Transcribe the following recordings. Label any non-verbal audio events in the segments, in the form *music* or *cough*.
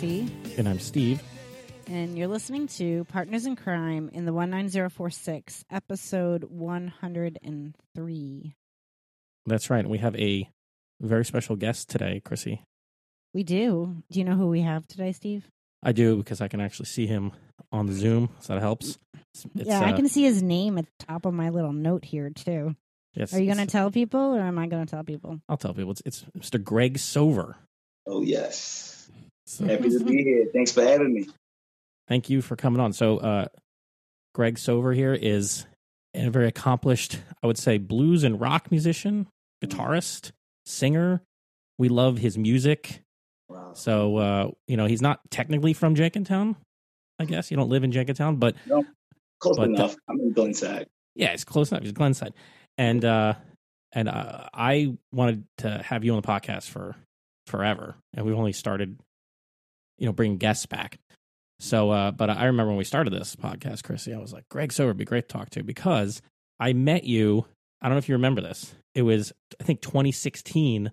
Hey, I'm Miss Chrissy, And I'm Steve. and you're listening to Partners in Crime in the 19046, episode 103. That's right. We have a very special guest today, Chrissy. We do. Do you know who we have today, Steve? I do because I can actually see him on the Zoom, so that helps. It's, it's, yeah, I uh, can see his name at the top of my little note here, too. yes, Are you going to tell people, or am I going to tell people? I'll tell people. It's, it's Mr. Greg Sover. Oh yes, So happy to be here. Thanks for having me. thank you for coming on. So, uh, Greg Sover here is a very accomplished, I would say, blues and rock musician, guitarist, singer. We love his music. Wow. So, uh, you know, he's not technically from Jenkintown, I guess. You don't live in Jenkintown, but Close But, uh, enough. I'm in Glenside. Yeah, it's close enough. He's Glenside, and uh, and uh, I wanted to have you on the podcast for forever, and we've only started, you know, bringing guests back. So, uh, but I remember when we started this podcast, Chrissy, I was like, Greg Sover would be great to talk to because I met you. I don't know if you remember this. It was I think 2016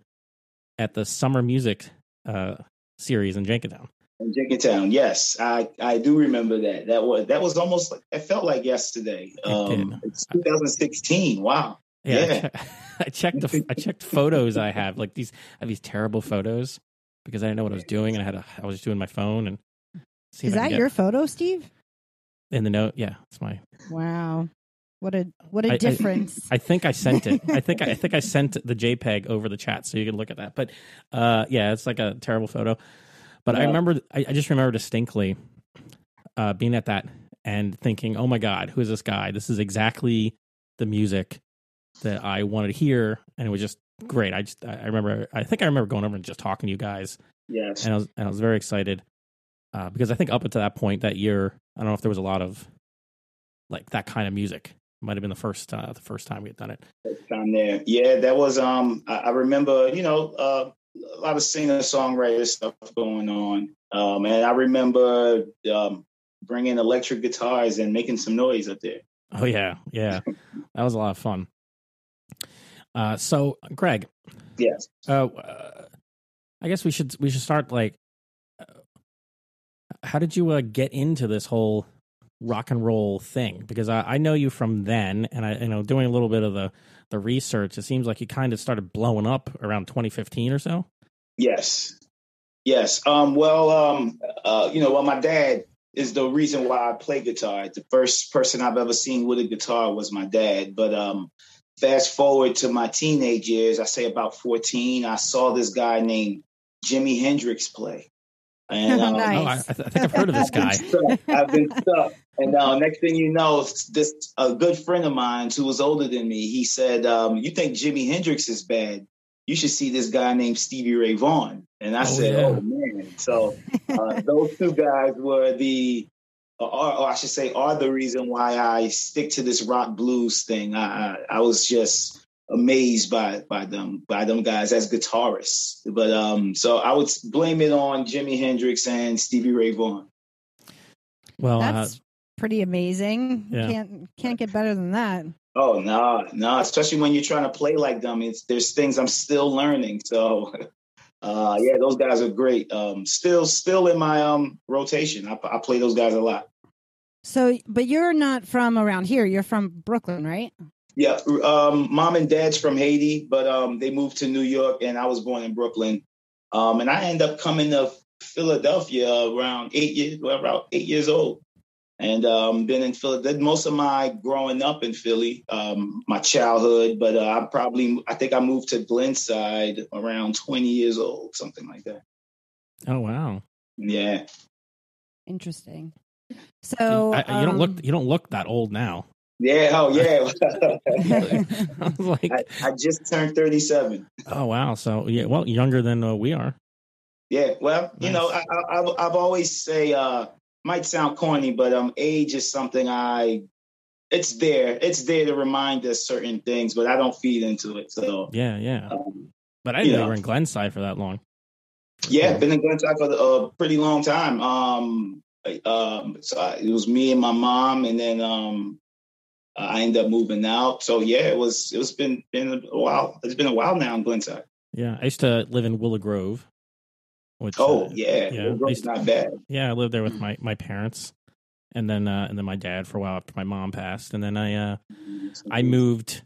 at the Summer Music uh, series in Jenkintown. In Jenkintown, yes, I, I do remember that. That was that was almost like it felt like yesterday. It. Um, it's 2016. Wow. Yeah, I, Yeah. *laughs* I checked. The, I checked photos I have. Like these, I have these terrible photos because I didn't know what I was doing, and I had a, I was just doing my phone and. See Is I that your photo, Steve? in the note? Yeah, it's my. Wow. What a what a I- I- difference. I think I sent it. I think I, I think I *laughs* sent the JPEG over the chat so you can look at that. But uh, yeah, it's like a terrible photo. But I remember, I, I just remember distinctly uh, being at that and thinking, "Oh my God, who is this guy? This is exactly the music that I wanted to hear," and it was just great. I just, I remember, I think I remember going over and just talking to you guys, Yes. and I was, and I was very excited uh, because I think up until that point that year, I don't know if there was a lot of like that kind of music. Might have been the first, uh, the first time we had done it. First time there. Yeah, that was um I, I remember, you know, uh, a lot of singer songwriter stuff going on. Um and I remember um bringing electric guitars and making some noise up there. Oh yeah, yeah, *laughs* that was a lot of fun. Uh, so, Greg, Yes. uh, uh, I guess we should we should start like, uh, how did you uh, get into this whole rock and roll thing? Because I, I know you from then, and I you know doing a little bit of the the research, it seems like you kind of started blowing up around 2015 or so. Yes. Yes. Um, well, um, uh, you know, well, my dad is the reason why I play guitar. The first person I've ever seen with a guitar was my dad. But um, fast forward to my teenage years, I say about 14, I saw this guy named Jimi Hendrix play. And *laughs* um, Nice. Oh, I, I, think I've heard of this *laughs* guy. I've been stuck. And uh, next thing you know, this a good friend of mine who was older than me, he said, um, "You think Jimi Hendrix is bad? You should see this guy named Stevie Ray Vaughan." And I Oh, said, yeah. "Oh man!" So uh, those two guys were the, or, or I should say, are the reason why I stick to this rock blues thing. I I, I was just amazed by by them by them guys as guitarists. But um, so I would blame it on Jimi Hendrix and Stevie Ray Vaughan. Well, uh, That's pretty amazing. yeah. Can't can't get better than that. Oh no, no! Especially when you're trying to play like them, it's there's things I'm still learning. So, *laughs* uh, yeah, those guys are great. Um, still, still in my um rotation. I, I play those guys a lot. So, but you're not from around here. You're from Brooklyn, right? Yeah, um, mom and dad's from Haiti, but um, they moved to New York, and I was born in Brooklyn. Um, and I ended up coming to Philadelphia around eight years, well, around eight years old, and um, been in Philly. Did most of my growing up in Philly, um, my childhood. But uh, I probably, I think I moved to Glenside around twenty years old, something like that. oh wow, Yeah, Interesting. So I, you don't um, look you don't look that old now. yeah, oh yeah. *laughs* I was like, I, I just turned thirty-seven. oh wow, so yeah, well, younger than uh, we are. Yeah, well, you know, I, Nice. I, I've, I've always say, uh, might sound corny, but um, age is something I, it's there, it's there to remind us certain things, but I don't feed into it. So, Yeah, yeah. um, But I didn't know Yeah. you were in Glenside for that long. yeah, been in Glenside for a pretty long time. Um, I- um, so I, it was me and my mom, and then um, I ended up moving out. So yeah, it was, it was been been a while. It's been a while now in Glenside. Yeah, I used to live in Willow Grove, Which Oh uh, yeah, yeah, Oak Grove's not bad. yeah, I lived there with my my parents, and then uh, and then my dad for a while after my mom passed, and then I uh, I moved.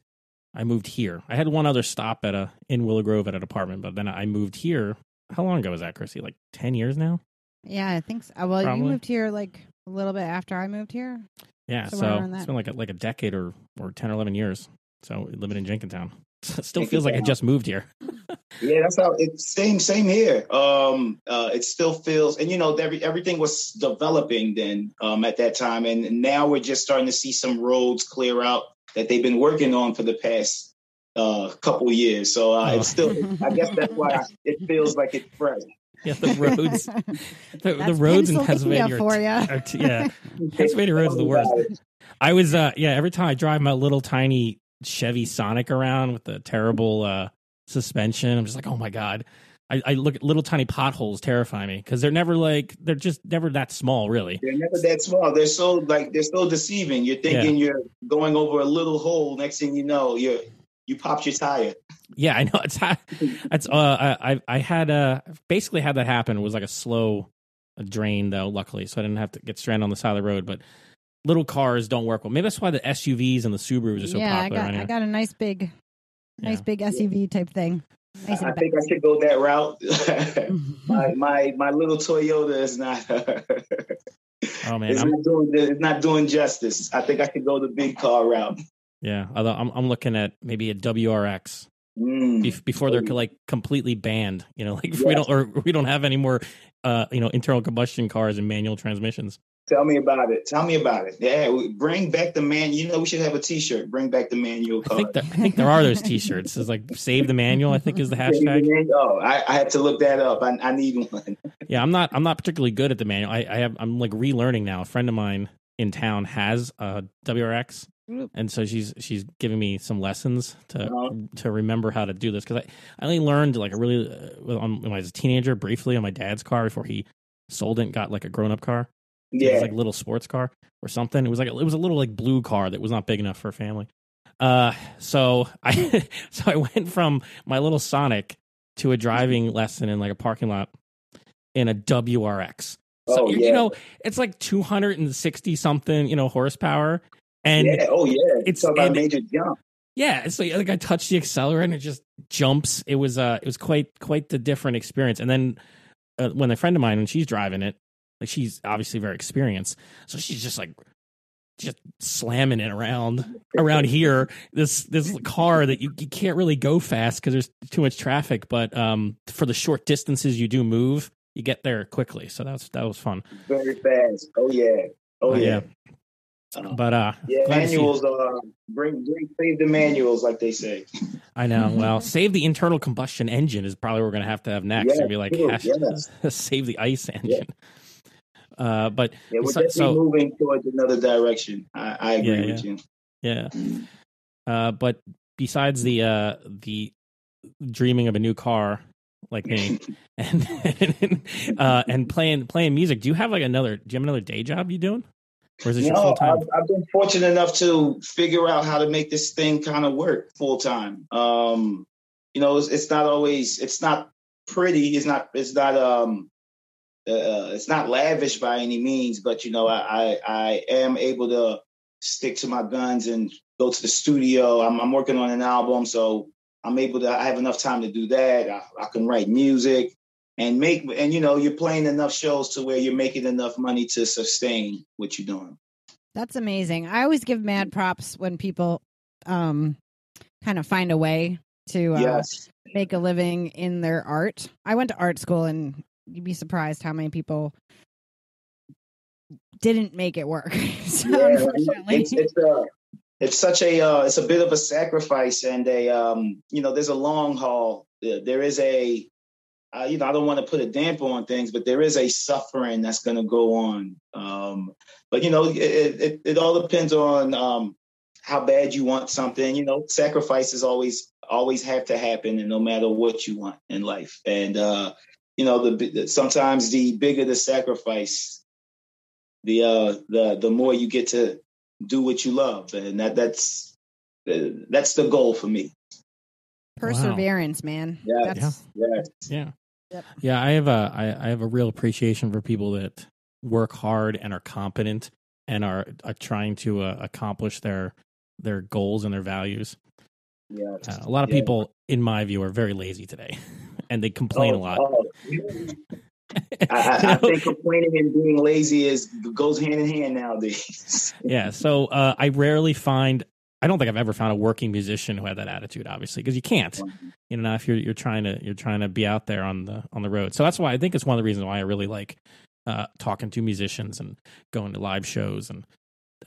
I moved here. I had one other stop at a in Willow Grove at an apartment, but then I moved here. How long ago was that, Chrissy? Like ten years now. Yeah, I think so. Uh, Well, Probably. you moved here like a little bit after I moved here. Yeah, So so, we're around been like a, like a decade or or ten or eleven years. So living in Jenkintown, *laughs* it still feels like I just moved here. *laughs* Yeah, that's how it's same same here. Um, uh, it still feels, and you know, every, everything was developing then um, at that time, and now we're just starting to see some roads clear out that they've been working on for the past uh, couple years. So uh, Oh. it's still, I guess that's why *laughs* it feels like it's fresh. Yeah, the roads, *laughs* the, the roads in Pennsylvania Pennsylvania for are, ya. t- are t- yeah, Pennsylvania roads are the worst. I was uh yeah, every time I drive my little tiny Chevy Sonic around with the terrible uh suspension, I'm just like, oh my god. I, I look at little tiny potholes terrify me because they're never like they're just never that small, really. They're never that small. They're so like they're so deceiving. You're thinking you're going over a little hole. Next thing you know, you you popped your tire. Yeah, I know *laughs* it's it's uh I I- I had uh basically had that happen. It was like a slow drain though, luckily, so I didn't have to get stranded on the side of the road. But little cars don't work well. Maybe that's why the SUVs and the Subarus are so yeah, I popular got around I got a nice big, nice Yeah. big SUV type thing. Nice I and think I should go that route. *laughs* *laughs* my, my my little Toyota is not. Oh man, it's not doing it's not doing justice. I think I could go the big car route. yeah. Although I'm I'm looking at maybe a WRX Mm. before they're like completely banned. You know, *laughs* like if we don't or we don't have any more uh you know internal combustion cars and manual transmissions. Tell me about it. Tell me about it. Yeah, we- bring back the man. You know, we should have a T-shirt. Bring back the manual I car. think that I think there are those T-shirts. It's like save the manual. I think is the *laughs* hashtag. Oh, I, I had to look that up. I, I need one. Yeah, I'm not. I'm not particularly good at the manual. I, I have. I'm like relearning now. A friend of mine in town has a WRX, and so she's she's giving me some lessons to Uh-huh. to remember how to do this because I, I only learned like a really uh, on, when I was a teenager briefly on my dad's car before he sold it and got like a grown up car. Yeah, It was like a little sports car or something. It was like it was a little like blue car that was not big enough for a family. Uh, so I *laughs* so I went from my little Sonic to a driving lesson in like a parking lot in a WRX. So Oh, you, yeah. you know it's like two hundred and sixty something you know horsepower, and yeah. Oh, yeah. it's- about a major jump. yeah, it's like, like I touched the accelerator and it just jumps. It was uh it was quite quite the different experience. And then uh, when a friend of mine when she's driving it, like she's obviously very experienced, so she's just like just slamming it around around here. This this car that you, you can't really go fast because there's too much traffic, but um for the short distances you do move, you get there quickly. So that's that was fun. Very fast. Oh yeah. Oh But, yeah. yeah. Uh, But uh yeah, glad to see- manuals are bring bring save the manuals like they say. I know. *laughs* Well, save the internal combustion engine is probably what we're gonna have to have next. Yes, and be like, true, hash- yes. *laughs* save the ice engine. Uh, but Yeah, we're So- definitely so- moving towards another direction. I, I agree Yeah, with you. yeah. Uh, but besides the uh the dreaming of a new car like me *laughs* and uh and playing playing music, do you have like another? Do you have another day job you doing, or is your No, full time? I've, I've been fortunate enough to figure out how to make this thing kind of work full time. Um, you know, it's, it's not always, it's not pretty. It's not, it's not, um, uh, it's not lavish by any means, but you know, I, I, I am able to stick to my guns and go to the studio. I'm, I'm working on an album, so I'm able to. I have enough time to do that. I, I can write music and make, and you know, you're playing enough shows to where you're making enough money to sustain what you're doing. That's amazing. I always give mad props when people um kind of find a way to uh, Yes. make a living in their art. I went to art school and you'd be surprised how many people didn't make it work. *laughs* so Yeah, unfortunately. it's it's a it's such a uh, it's a bit of a sacrifice and a um you know there's a long haul. There is a uh, you know I don't want to put a damper on things, but there is a suffering that's going to go on. Um, but you know it, it it all depends on um how bad you want something. You know sacrifices always always have to happen, and no matter what you want in life, and uh, you know the, the sometimes the bigger the sacrifice, the uh the the more you get to do what you love and that that's that's the goal for me Perseverance, man. Yeah. That's yeah Yeah. Yeah, I have a I, I have a real appreciation for people that work hard and are competent and are, are trying to uh, accomplish their their goals and their values. Yeah. Uh, a lot of Yeah. people, in my view, are very lazy today, *laughs* and they complain a lot. Oh, *laughs* *laughs* I, I, think complaining and being lazy is goes hand in hand nowadays. *laughs* yeah, so uh, I rarely find. I don't think I've ever found a working musician who had that attitude. Obviously, because you can't. You know, if you're you're trying to you're trying to be out there on the on the road. So that's why I think it's one of the reasons why I really like uh, talking to musicians and going to live shows and,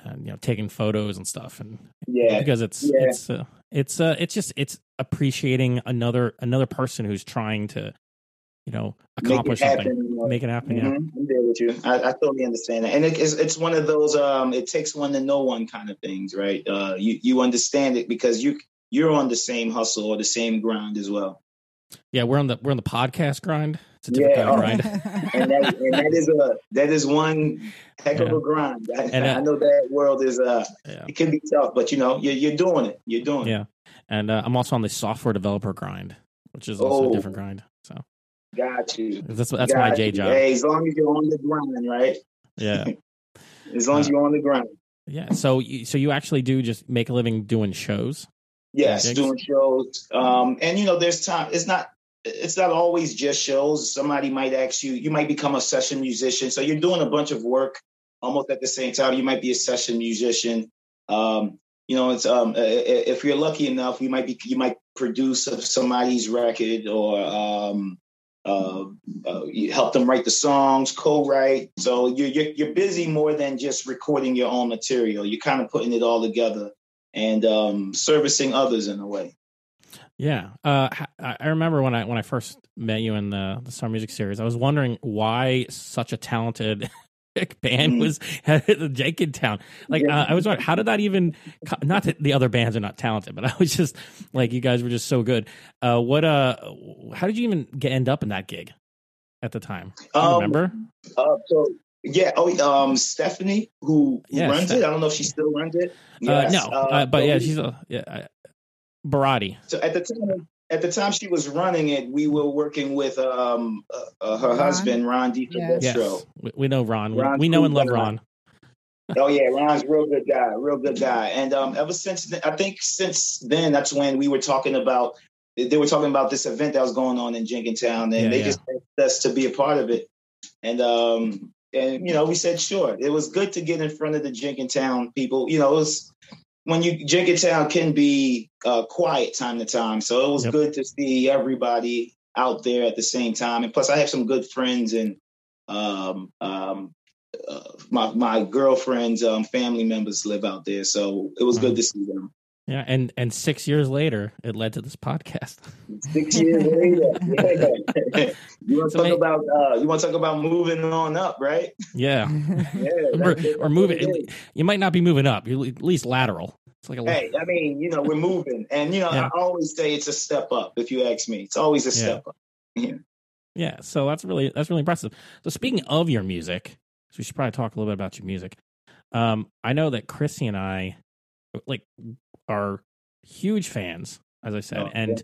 and you know taking photos and stuff and Yeah. because it's Yeah. it's uh, it's uh, it's just it's appreciating another another person who's trying to you know accomplish make it something happen. make it happen yeah Mhm. I'm there with you. I, I totally understand that, and it, it's it's one of those um, it takes one to know one kind of things, right? Uh, you you understand it because you you're on the same hustle or the same grind as well, yeah we're on the we're on the podcast grind it's a different Yeah, kind of grind *laughs* *laughs* and that and that is a that is one heck of a grind. I, And, uh, I know that world is uh yeah it can be tough, but you know you're you're doing it. You're doing Yeah. it. and uh, I'm also on the software developer grind which is also a Oh. different grind so Got you. that's that's my Got J job Hey, as long as you're on the grind, right? yeah *laughs* As long as Uh, you're on the grind. yeah so you, so you actually do just make a living doing shows Yes, gigs? doing shows. Um, and you know, there's time. It's not. It's not always just shows. Somebody might ask you. You might become a session musician. So you're doing a bunch of work almost at the same time. You might be a session musician. Um, you know, it's um, if you're lucky enough, you might be. You might produce of somebody's record or um, uh, uh, help them write the songs, co-write. So you're, you're you're busy more than just recording your own material. You're kind of putting it all together and um, servicing others in a way. Yeah, uh, I remember when I when I first met you in the the Star Music Series, I was wondering why such a talented band Mhm. was *laughs* at the Jenkintown. Like, Yeah. uh, I was wondering how did that even? Not that the other bands are not talented, but *laughs* I was just like, you guys were just so good. Uh, what? Uh, how did you even get end up in that gig at the time? Um, remember? Uh, so yeah, oh, um, Stephanie, who, who Yeah, runs Steph- it. I don't know if she still runs it. uh, Yes, no, uh, but so yeah, she's a yeah, uh, Barati. So at the time, at the time she was running it, we were working with um uh, uh, her Ron? husband Ron DiFilippo. Yes, we, we know Ron. We, Ron's we know and love guy. Ron. Oh yeah, Ron's a real good guy, real good guy. And um, ever since then, I think since then, that's when we were talking about. They were talking about this event that was going on in Jenkintown, and Yeah, they yeah. just asked us to be a part of it. And um, and you know, we said sure. It was good to get in front of the Jenkintown people. You know, it was when you Jenkintown can be uh, quiet time to time, so it was Yep. good to see everybody out there at the same time. And plus, I have some good friends and um, um, uh, my my girlfriend's um, family members live out there, so it was good to see them. Yeah, and and six years later, it led to this podcast. Six years later, yeah. *laughs* you want So to talk may- about uh, you want to talk about moving on up, right? Yeah, *laughs* Yeah, or, or move it. You might not be moving up. You're at least lateral. It's like a Hey, I mean, you know, we're moving, and you know, Yeah. I always say it's a step up. If you ask me, it's always a step up. Yeah. yeah. So that's really that's really impressive. So speaking of your music, so we should probably talk a little bit about your music. Um, I know that Chrissy and I, like, are huge fans, as I said, Oh, and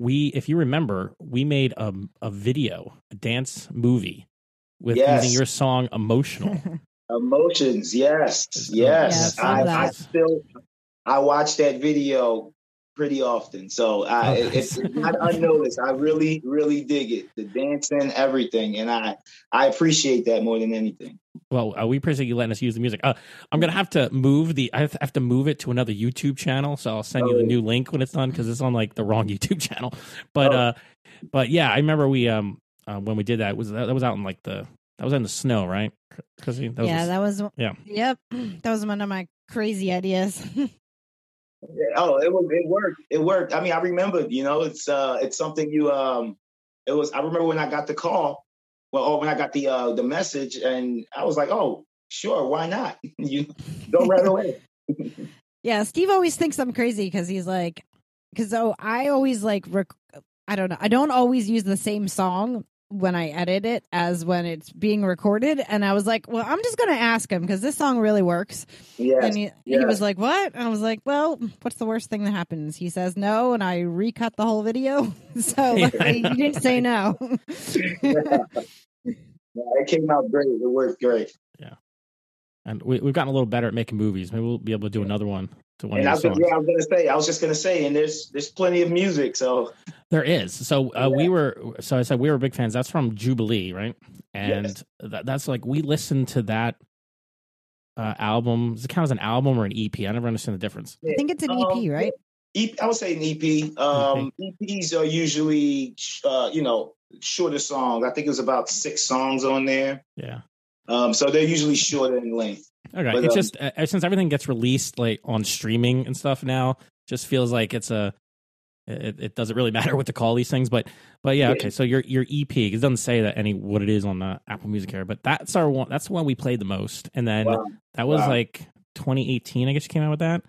we, if you remember, we made a a video, a dance movie with Yes. using your song "Emotional." *laughs* emotions, yes, It's- yes. Yeah, I I, saw I that. still I watch that video pretty often, so I, Oh, it- it's not unnoticed. I really, really dig it, the dancing, everything, and I I appreciate that more than anything. Well, uh, we appreciate you letting us use the music. Uh, I'm gonna have to move the. I have to, move it to another YouTube channel, so I'll send you the Oh. new link when it's done because it's on like the wrong *laughs* YouTube channel. But Oh. uh, but yeah, I remember we um uh, when we did that it was that, that was out in like the that was in the snow, right? Because that was yeah, a- that was yeah. Yep, *clears throat* that was one of my crazy ideas. *laughs* Yeah, Oh, it was it worked. It worked. I mean, I remembered. You know, it's uh, it's something you um, it was. I remember when I got the call. Well, or when I got the uh, the message, and I was like, oh, sure, why not? *laughs* you go right away. *laughs* yeah, Steve always thinks I'm crazy because he's like, because oh, I always like, rec- I don't know, I don't always use the same song when I edit it as when it's being recorded. And I was like, well, I'm just going to ask him because this song really works. Yes. And he, he was like, what? And I was like, well, what's the worst thing that happens? He says no, and I recut the whole video. *laughs* so *laughs* Yeah, luckily he didn't say no. *laughs* Yeah, it came out great. It worked great. Yeah. And we, we've gotten a little better at making movies. Maybe we'll be able to do another one to one And I was, songs. yeah, I was gonna say, I was just gonna say, and there's there's plenty of music. So There is. So uh, we were. So I said we were big fans. That's from Jubilee, right? And Yes. that, that's like we listened to that uh, album. Does it count as an album or an EP? I never understand the difference. I think it's an EP, Um, right? EP, I would say an EP. Um, EPs are usually, uh, you know, shorter songs. I think it was about six songs on there. Yeah. Um, so they're usually shorter in length. Okay. But, it's um, just uh, since everything gets released like on streaming and stuff now, just feels like it's a. It, it doesn't really *laughs* matter what to call these things, but but yeah, okay. So your your EP it doesn't say that any what it is on the Apple Music here, but that's our one. That's the one we played the most, and then Wow. that was Wow. like 2018. I guess you came out with that.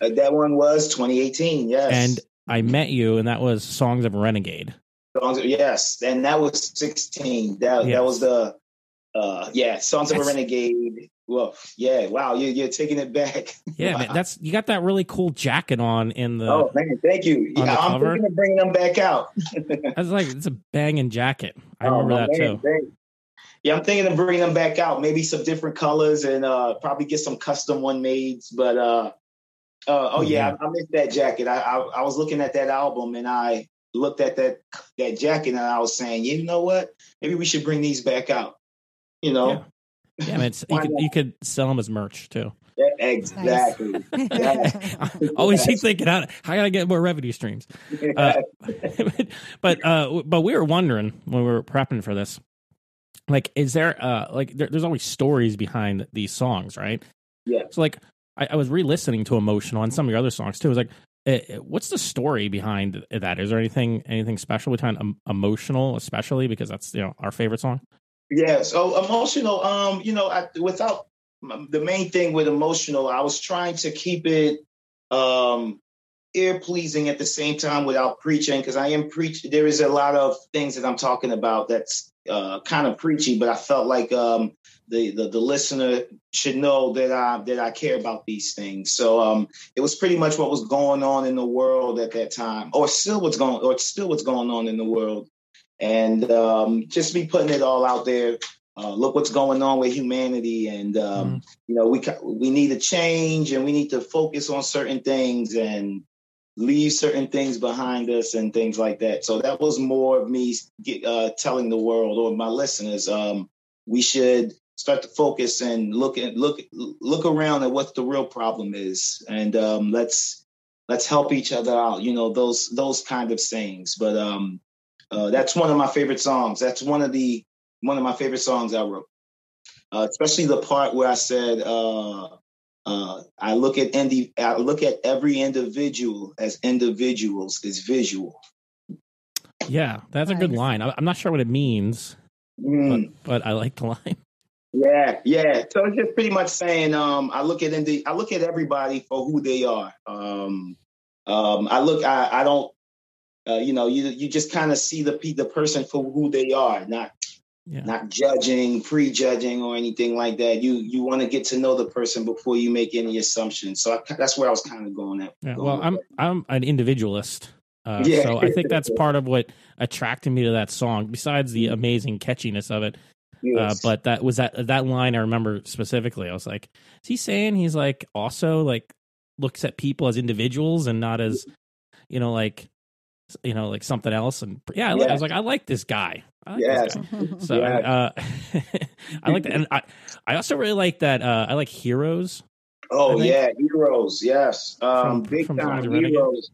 Uh, that one was 2018. Yes. And I met you, and that was Songs of a Renegade. Songs, yes, and that was 16. That Yes. that was the uh yeah, Songs of a Renegade. Well, yeah, wow, you you're taking it back. *laughs* Yeah, man, that's you got that really cool jacket on in the. oh man, thank you. Yeah, I'm cover? thinking of bringing them back out. *laughs* That's like it's a banging jacket. I Oh, remember that man, too. thank- Yeah, I'm thinking of bringing them back out. Maybe some different colors and uh probably get some custom one made. But uh, uh oh yeah, I, I missed that jacket. I, I I was looking at that album and I looked at that that jacket and I was saying, you know what? Maybe we should bring these back out. You know. Yeah. Yeah, man, it's, you could you could sell them as merch too. Yeah, exactly. I *laughs* *laughs* always keep thinking, how, how can I get more revenue streams? Uh, *laughs* but uh, but we were wondering when we were prepping for this, like, is there uh, like there, there's always stories behind these songs, right? Yeah. So like, I, I was re-listening to "Emotional" and some of your other songs too. It was like, uh, what's the story behind that? Is there anything anything special behind um, "Emotional," especially because that's you know our favorite song? Yeah, so emotional. Um, you know, I, without the main thing with emotional, I was trying to keep it um ear pleasing at the same time without preaching because I am preach. There is a lot of things that I'm talking about that's uh, kind of preachy, but I felt like um the, the the listener should know that I that I care about these things. So um, it was pretty much what was going on in the world at that time, or still what's going, or still what's going on in the world and um, just be putting it all out there. Uh, look what's going on with humanity, and um, you know we we need to change, and we need to focus on certain things and leave certain things behind us, and things like that. So that was more of me get, uh, telling the world or my listeners um, we should start to focus and look at look look around at what the real problem is, and um, let's let's help each other out. You know those those kind of things, but um, uh, that's one of my favorite songs. That's one of the one of my favorite songs I wrote, uh, especially the part where I said, uh, uh, "I look at indi- I look at every individual as individuals is visual." Yeah, that's a good line. I, I'm not sure what it means, Mm, but, but I like the line. *laughs* yeah, yeah. So it's just pretty much saying, um, I look at indi- I look at everybody for who they are. Um, um, I look, I, I don't, uh, you know, you you just kind of see the the person for who they are, not Yeah. not judging, prejudging, or anything like that. You you want to get to know the person before you make any assumptions. So I, that's where I was kind of going at. Yeah, going well, I'm that. I'm an individualist, uh, Yeah. so I think that's *laughs* part of what attracted me to that song. Besides the amazing catchiness of it, uh, but that was that that line I remember specifically. I was like, is he saying he's like also like looks at people as individuals and not as you know like you know like something else? And yeah, I, I was like, I like this guy. I like Yes. this guy. *laughs* So Yeah. uh, *laughs* I like that, and I I also really like that. Uh, I like Heroes. Oh yeah, heroes. Yes, um, From- big from time Songs Renegade? heroes.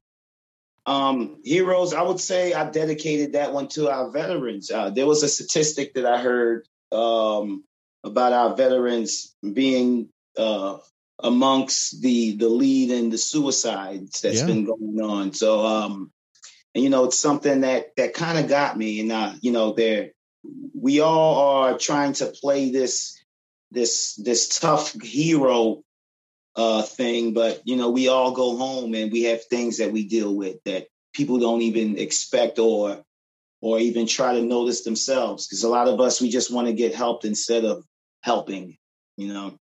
Um, heroes. I would say I dedicated that one to our veterans. Uh, there was a statistic that I heard um, about our veterans being uh, amongst the the lead in the suicides that's Yeah. been going on. So, um, and you know, it's something that that kind of got me. And uh, you know, there we all are trying to play this this this tough hero uh thing but you know we all go home and we have things that we deal with that people don't even expect or or even try to notice themselves. Because a lot of us, we just want to get helped instead of helping, you know.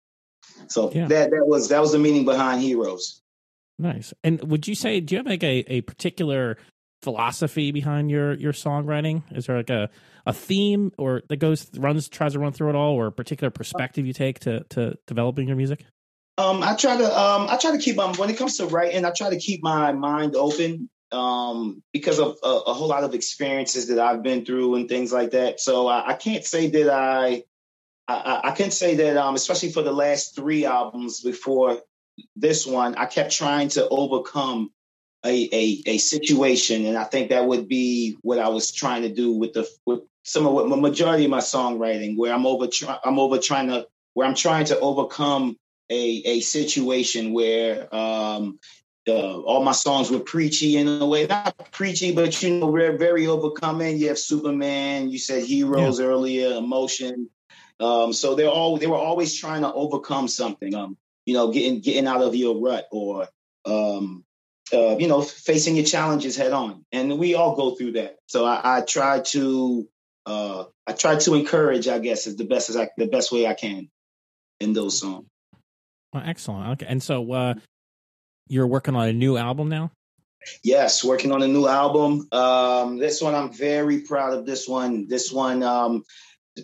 So Yeah. that that was that was the meaning behind Heroes. Nice. And would you say do you have like a, a particular philosophy behind your your songwriting? Is there like a a theme or that goes runs tries to run through it all, or a particular perspective you take to to developing your music? Um, I try to um, I try to keep um, when it comes to writing, I try to keep my mind open um, because of a, a whole lot of experiences that I've been through and things like that. So I, I can't say that I I, I- can say that um, especially for the last three albums before this one, I kept trying to overcome a, a a situation, and I think that would be what I was trying to do with the with some of what the majority of my songwriting, where I'm over try, I'm over trying to where I'm trying to overcome a a situation where um uh, all my songs were preachy in a way, not preachy, but you know, very, very overcoming. You have Superman, you said heroes earlier, emotion. Um, so they're all they were always trying to overcome something. Um, you know, getting getting out of your rut or um, uh, you know, facing your challenges head on. And we all go through that. So I, I try to uh, I try to encourage, I guess, is the best as I, the best way I can in those songs. Well, excellent. Okay, and so uh, you're working on a new album now. Yes, working on a new album. Um, this one, I'm very proud of this one. This one, um,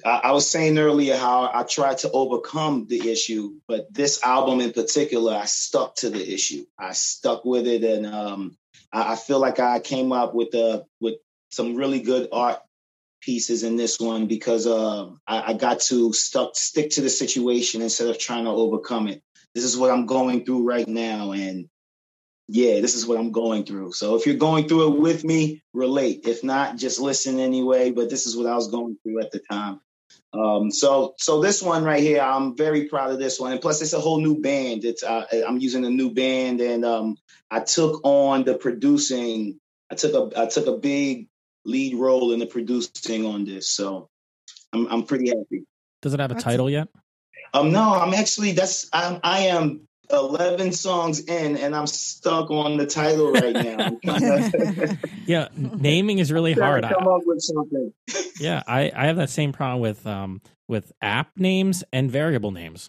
I, was saying earlier how I tried to overcome the issue, but this album in particular, I stuck to the issue. I stuck with it, and um, I, feel like I came up with a with some really good art pieces in this one because uh, I, I got to stuck stick to the situation instead of trying to overcome it. This is what I'm going through right now, and yeah, this is what I'm going through. So if you're going through it with me, relate. If not, just listen anyway. But this is what I was going through at the time. Um, so so this one right here, I'm very proud of this one. And plus, it's a whole new band. It's uh, I'm using a new band, and um, I took on the producing. I took a I took a big lead role in the producing on this. So I'm I'm pretty happy. Does it have a That's- title yet? Um, no, I'm actually that's I'm I am 11 songs in, and I'm stuck on the title right now. I'm trying to- Yeah, naming is really hard. come up with something. *laughs* Yeah, I, I have that same problem with um with app names and variable names.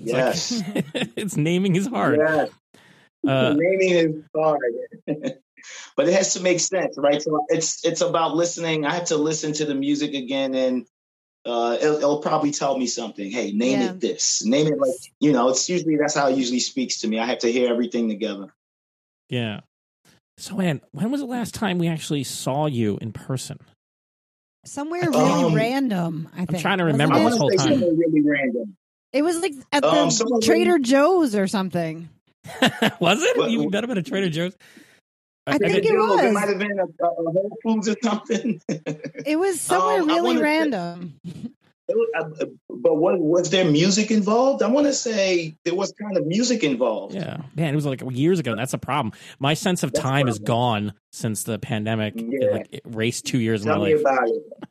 It's Yes. like, *laughs* it's naming is hard. Yes. Uh, *laughs* Naming is hard. but it has to make sense, right? So it's it's about listening. I have to listen to the music again and uh, it'll, it'll probably tell me something. Hey, name Yeah. it this. Name it like you know. It's usually that's how it usually speaks to me. I have to hear everything together. yeah. So, Ann, when was the last time we actually saw you in person? Somewhere really Um, random. I think. trying to remember it? this whole time. really random. It was like at the Um, somewhere Trader Joe's or something. *laughs* was it? What- you met him at a Trader Joe's? I think did- it was. It might have been a, a a Whole Foods or something. It was *laughs* somewhere Um, really wanna say- random. It was- uh, but what, was there music involved? I want to say there was kind of music involved. Yeah, man, it was like years ago. That's a problem. My sense of That's time is gone since the pandemic. It, Yeah. like it raced two years Tell of my me life. about it.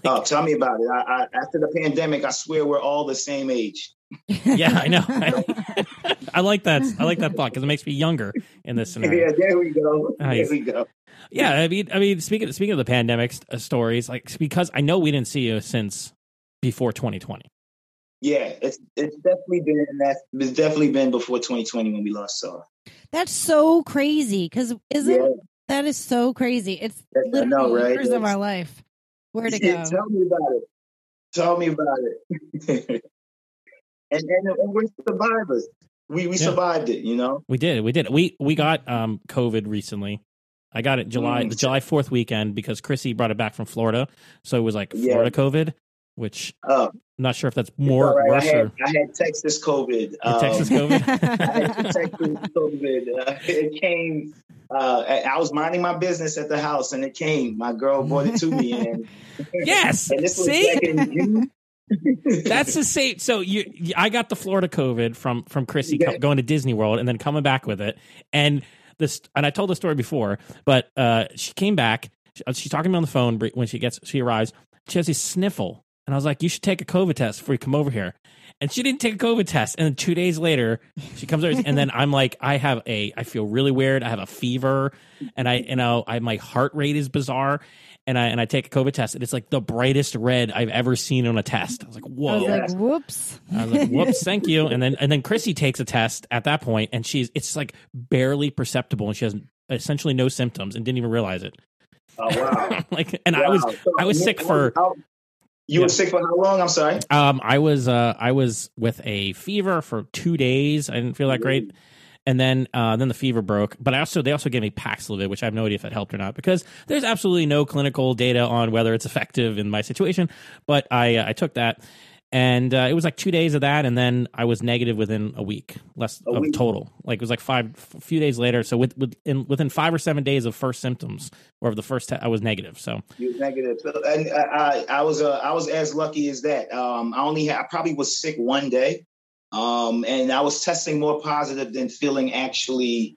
*laughs* oh, tell me about it. I, I, after the pandemic, I swear we're all the same age. yeah, I know. *laughs* I like that. I like that thought because it makes me younger in this *laughs* scenario. Yeah, there we go. Nice. There we go. Yeah, I mean, I mean, speaking speaking of the pandemic st- uh, stories, like because I know we didn't see you since before 2020. Yeah, it's it's definitely been that. It's definitely been before 2020 when we lost Saw. That's so crazy. Because isn't Yeah, that is so crazy? It's I literally know, right? years of our life. Where to Yeah, go? Tell me about it. Tell me about it. *laughs* and, and and we're survivors. We we Yeah. survived it. You know. We did, we did. We we got um COVID recently. I got it July Mm. the July Fourth weekend because Chrissy brought it back from Florida, so it was like Yeah. Florida COVID, which Oh, I'm not sure if that's more right. I worse had or I had Texas COVID. Your Texas Um, COVID. *laughs* I had Texas COVID. Uh, it came. Uh, I I was minding my business at the house, and it came. My girl brought it to me, and *laughs* yes, *laughs* and this was see, back in June. That's the same. So you, I got the Florida COVID from from Chrissy Yeah. going to Disney World and then coming back with it. And this, and I told the story before, but uh, she came back. She- She's talking to me on the phone when she gets she arrives. She has a sniffle, and I was like, "You should take a COVID test before you come over here." And she didn't take a COVID test. And then two days later, she comes over, and then I'm like, I have a, I feel really weird. I have a fever, and I, you know, I my heart rate is bizarre. And I and I take a COVID test, and it's like the brightest red I've ever seen on a test. I was like, whoa. I was like, whoops. I was like, whoops, thank you. *laughs* And then and then Chrissy takes a test at that point, and she's it's like barely perceptible, and she has essentially no symptoms, and didn't even realize it. Oh wow! *laughs* like, and I was So, I was sick for how- You Yeah. were sick for how long? I'm sorry. um I was uh I was with a fever for two days. I didn't feel that great. And then, uh, then the fever broke. But I also, they also gave me Paxlovid, which I have no idea if it helped or not, because there's absolutely no clinical data on whether it's effective in my situation. But I, uh, I took that, and uh, it was like two days of that, and then I was negative within a week, less A of week. total. Like it was like five, a few days later. So with, with in, within five or seven days of first symptoms or of the first, te- I was negative. So You was negative, and I, I, I was uh, I was as lucky as that. Um, I only had, I probably was sick one day, um, and I was testing more positive than feeling actually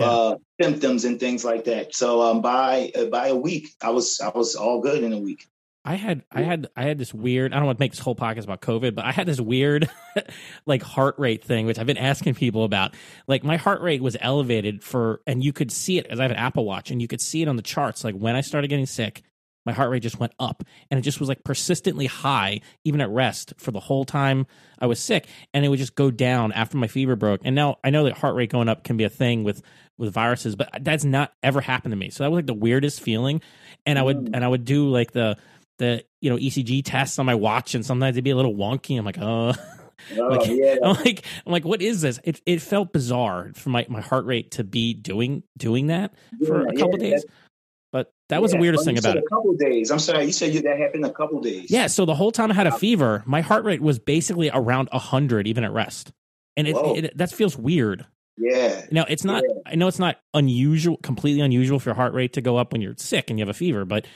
uh, symptoms and things like that. So um, by uh, by a week, I was I was all good in a week. I had I had I had this weird I don't want to make this whole podcast about COVID, but I had this weird *laughs* like heart rate thing, which I've been asking people about. Like my heart rate was elevated for and you could see it as I have an Apple Watch and you could see it on the charts. Like when I started getting sick, my heart rate just went up and it just was like persistently high, even at rest for the whole time I was sick. And it would just go down after my fever broke. And now I know that heart rate going up can be a thing with with viruses, but that's not ever happened to me. So that was like the weirdest feeling. And I would Mm. and I would do like the the you know ECG tests on my watch, and sometimes it'd be a little wonky. I'm like, *laughs* oh, Oh Like- yeah, I'm like, I'm like, what is this? It it felt bizarre for my, my heart rate to be doing doing that for a couple yeah, days. But that was the weirdest thing about it. A couple days. I'm sorry. You said you, that happened a couple days. Yeah, so the whole time I had a fever, my heart rate was basically around hundred, even at rest, and it, Whoa. it that feels weird. Yeah. Now it's not. I know it's not unusual, completely unusual for your heart rate to go up when you're sick and you have a fever, but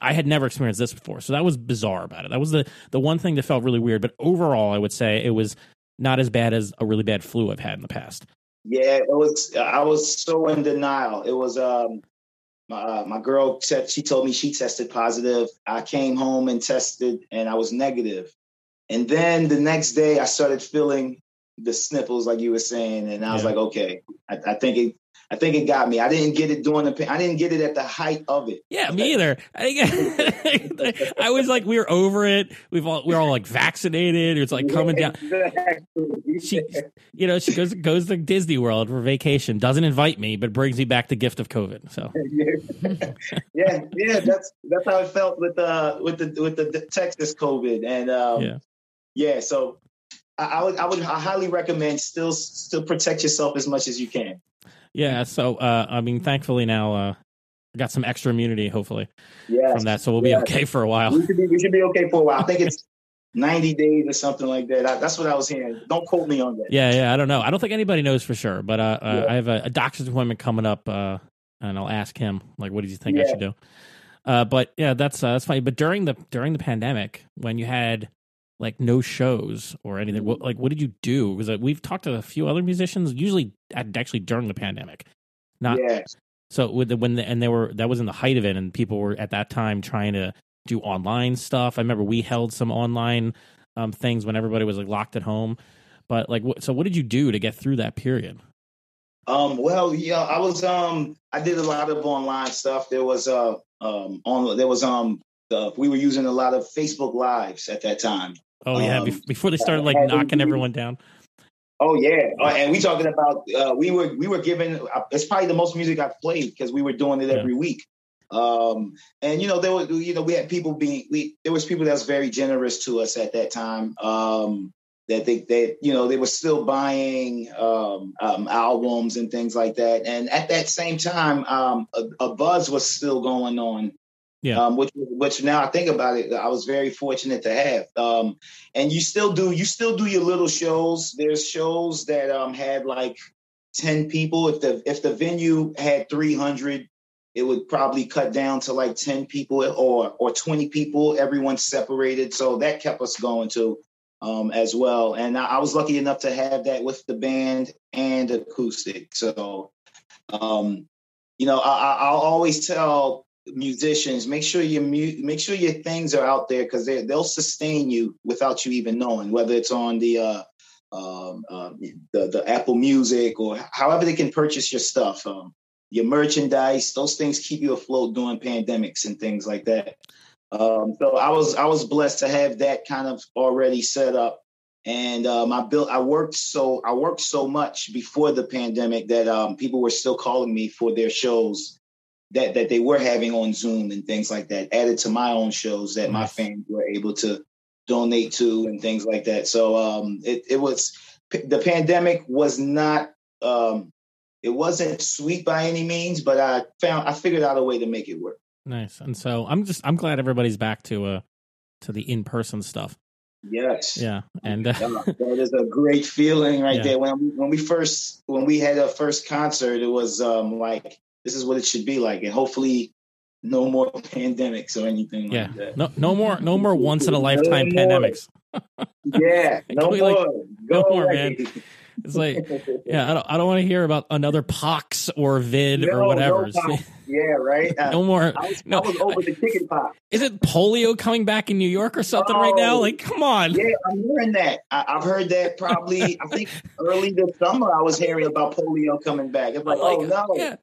I had never experienced this before, so that was bizarre about it. That was the the one thing that felt really weird. But overall, I would say it was not as bad as a really bad flu I've had in the past. Yeah, it was. I was so in denial. It was. Um, uh, my girl said she told me she tested positive. I came home and tested, and I was negative. And then the next day, I started feeling the sniffles, like you were saying, and I was Yeah. like, okay, I, I think it. I think it got me. I didn't get it during the. I didn't get it at the height of it. Yeah, me either. I, *laughs* I was like, we were over it. We've all we're all like vaccinated. It's like coming down. She, you know, she goes goes to Disney World for vacation. Doesn't invite me, but brings me back the gift of COVID. So *laughs* yeah, yeah, that's that's how it felt with uh with the with the Texas COVID, and um, Yeah. yeah, So I, I would I would I highly recommend still still protect yourself as much as you can. yeah. So uh, I mean, thankfully now uh, I got some extra immunity, hopefully Yeah, from that. So we'll be Yeah. okay for a while. we should be we should be okay for a while. I think it's *laughs* ninety days or something like that. I, that's what I was hearing. Don't quote me on that. Yeah, yeah. I don't know. I don't think anybody knows for sure, but uh, uh, Yeah. I have a, a doctor's appointment coming up, uh, and I'll ask him like, what does you think I should do? Uh, but yeah, that's uh, that's funny. But during the during the pandemic, when you had like no shows or anything, what, like what did you do? Because we've talked to a few other musicians, usually actually during the pandemic, not yeah, so with the, when the, and they were that was in the height of it, and people were at that time trying to do online stuff. I remember we held some online um, things when everybody was like locked at home. But like, what, so what did you do to get through that period? Um, well, yeah, I was um I did a lot of online stuff. There was uh um on there was um the, we were using a lot of Facebook lives at that time. Oh yeah, Um, before they started like knocking everyone down. Oh yeah, uh, and we talking about uh, we were we were given uh, it's probably the most music I've played because we were doing it Yeah. every week. Um, and you know there were you know we had people being we there was people that was very generous to us at that time. Um, that they they you know they were still buying um, um, albums and things like that. And at that same time, um, a, a buzz was still going on. Yeah. Um, which which now I think about it, I was very fortunate to have. Um, and you still do you still do your little shows. There's shows that um had like ten people. If the if the venue had three hundred, it would probably cut down to like ten people or or twenty people. Everyone separated, so that kept us going too um, as well. And I, I was lucky enough to have that with the band and acoustic. So, um, you know, I, I- I'll always tell musicians make sure your mu- make sure your things are out there because they they'll sustain you without you even knowing whether it's on the uh, um, uh, the the Apple Music or however they can purchase your stuff. Um, your merchandise. Those things keep you afloat during pandemics and things like that. Um, so I was I was blessed to have that kind of already set up. And um, I built I worked so I worked so much before the pandemic that um, people were still calling me for their shows that that they were having on Zoom and things like that, added to my own shows that my fans were able to donate to and things like that. So um, it, it was the pandemic was not um, it wasn't sweet by any means, but I found I figured out a way to make it work. Nice. And so I'm just I'm glad everybody's back to uh to the in person stuff. Yes. Yeah. And uh, that is a great feeling right Yeah. there. When we, when we first when we had our first concert, it was um like this is what it should be like, and hopefully no more *laughs* pandemics or anything yeah. like that. No no more no more once in a lifetime *laughs* No pandemics. Yeah, no more. like, Go no more, man. It's like *laughs* yeah, I don't I don't want to hear about another pox or vid No, or whatever. No, yeah, right. Uh, no more I was, no, I was over the chicken pox. Is it polio coming back in New York or something right now? Oh. Like, come on. Yeah, I'm hearing that. I, I've heard that probably. I think early this summer I was hearing about polio coming back. It's like, I'm oh no. Yeah.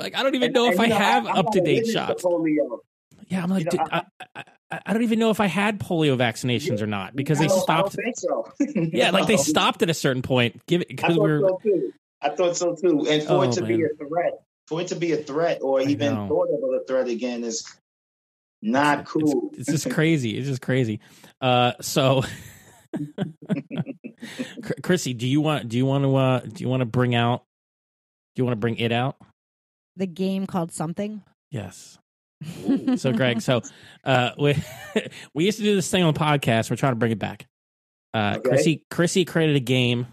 Like I don't even And- know if I know, have up to date shots. Yeah, I'm like, You know, dude, I, I, I, I don't even know if I had polio vaccinations or not because they stopped. I don't think so. *laughs* Yeah, like they stopped at a certain point. Give it because we were. so too. I thought so too. And for Oh, it to be a threat, for it to be a threat, or even thought of a threat again, is not It's- cool. It's just *laughs* crazy. It's just crazy. Uh, so, *laughs* Chr- Chrissy, do you want? Do you want to? Uh, do you want to bring out? Do you want to bring it out? The game called something. Yes. So, Greg, so uh, we *laughs* we used to do this thing on the podcast. We're trying to bring it back. Uh, Okay. Chrissy Chrissy created a game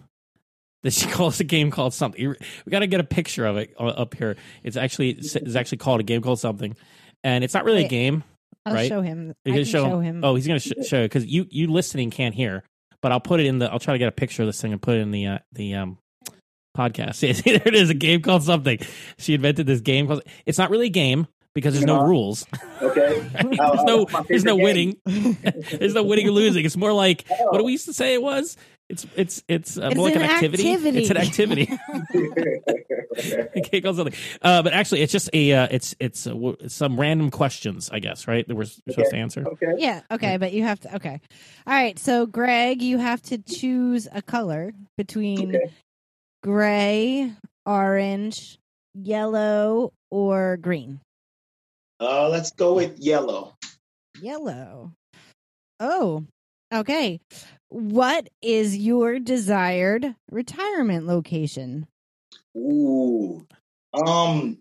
that she *laughs* calls a game called something. We got to get a picture of it uh, up here. It's actually it's actually called a game called something, and it's not really a game. I'll Right? show him. You I can can show show, him- him. Oh, he's gonna sh- show because you you listening can't hear, but I'll put it in the. I'll try to get a picture of this thing and put it in the uh, the um podcast. *laughs* there it is, a game called something. She invented this game called. It's not really a game because there's no Uh-huh. rules. Okay. *laughs* there's Oh, no there's no game. winning. *laughs* there's no winning or losing. It's more like Oh. what do we used to say it was. It's it's it's, uh, It's more like an, an activity. activity. It's an activity. a game called something. Uh, but actually, it's just a uh, it's it's uh, w- some random questions, I guess. Right that we're supposed to answer. okay. Yeah. Okay, but you have to. Okay. All right. So, Greg, you have to choose a color between Okay. Gray, orange, yellow, or green. Uh, let's go with yellow. Yellow. Oh. Okay. What is your desired retirement location? Ooh. Um.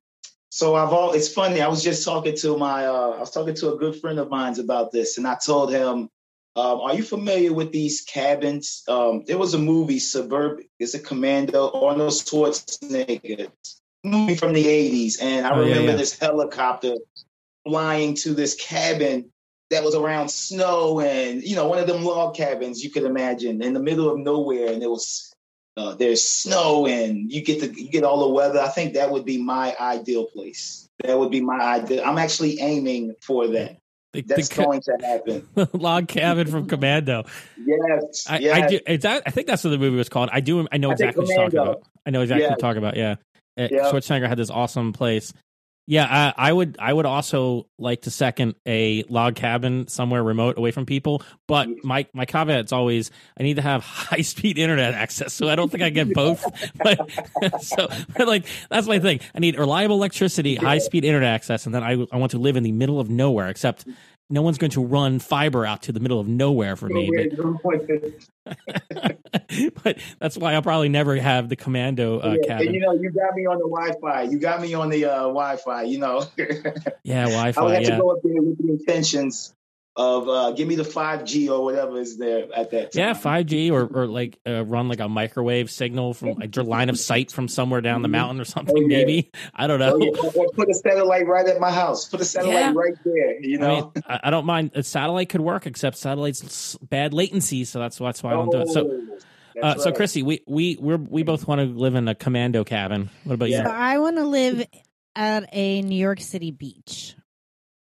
So I've all. It's funny. I was just talking to my. Uh, I was talking to a good friend of mine's about this, and I told him, um, "Are you familiar with these cabins?" Um, there was a movie, Suburb. Is a Commando? Arnold Schwarzenegger movie from the '80s, and I Oh, remember yeah. this helicopter flying to this cabin that was around snow and you know one of them log cabins you could imagine in the middle of nowhere and it was uh, there's snow and you get the you get all the weather i think that would be my ideal place that would be my ideal i'm actually aiming for that The, that's the going to happen *laughs* log cabin from Commando. yes I, yes. I do. It's I think that's what the movie was called. I do. I know I exactly what you're talking about. I know exactly Yeah. what you're talking about. Yeah. Uh, Yeah. Schwarzenegger had this awesome place. Yeah, I, I would. I would also like to second a log cabin somewhere remote, away from people. But my my caveat's always I need to have *laughs* high speed internet access. So I don't think I get both. *laughs* but *laughs* so but like that's my thing. I need reliable electricity, high speed internet access, and then I I want to live in the middle of nowhere. Except no one's going to run fiber out to the middle of nowhere for me. But *laughs* but that's why I'll probably never have the commando uh, Yeah, cabin. and you know, you got me on the Wi-Fi. You got me on the uh, Wi-Fi. You know, *laughs* yeah, I would Wi-Fi. have Yeah, to go up there with the intentions of uh, give me the five G or whatever is there at that time. yeah, five G or or like uh, run like a microwave signal from like your line of sight from somewhere down the mountain or something. Oh, yeah. Maybe I don't know. Or, you- or put a satellite right at my house. Put a satellite Yeah. right there. You I know. mean, I, I don't mind. A satellite could work, except satellites bad latency, so that's that's why I don't do it. So, Oh, uh, that's so right. Chrissy, we we we're, we both want to live in a commando cabin. What about Yeah. So I want to live at a New York City beach.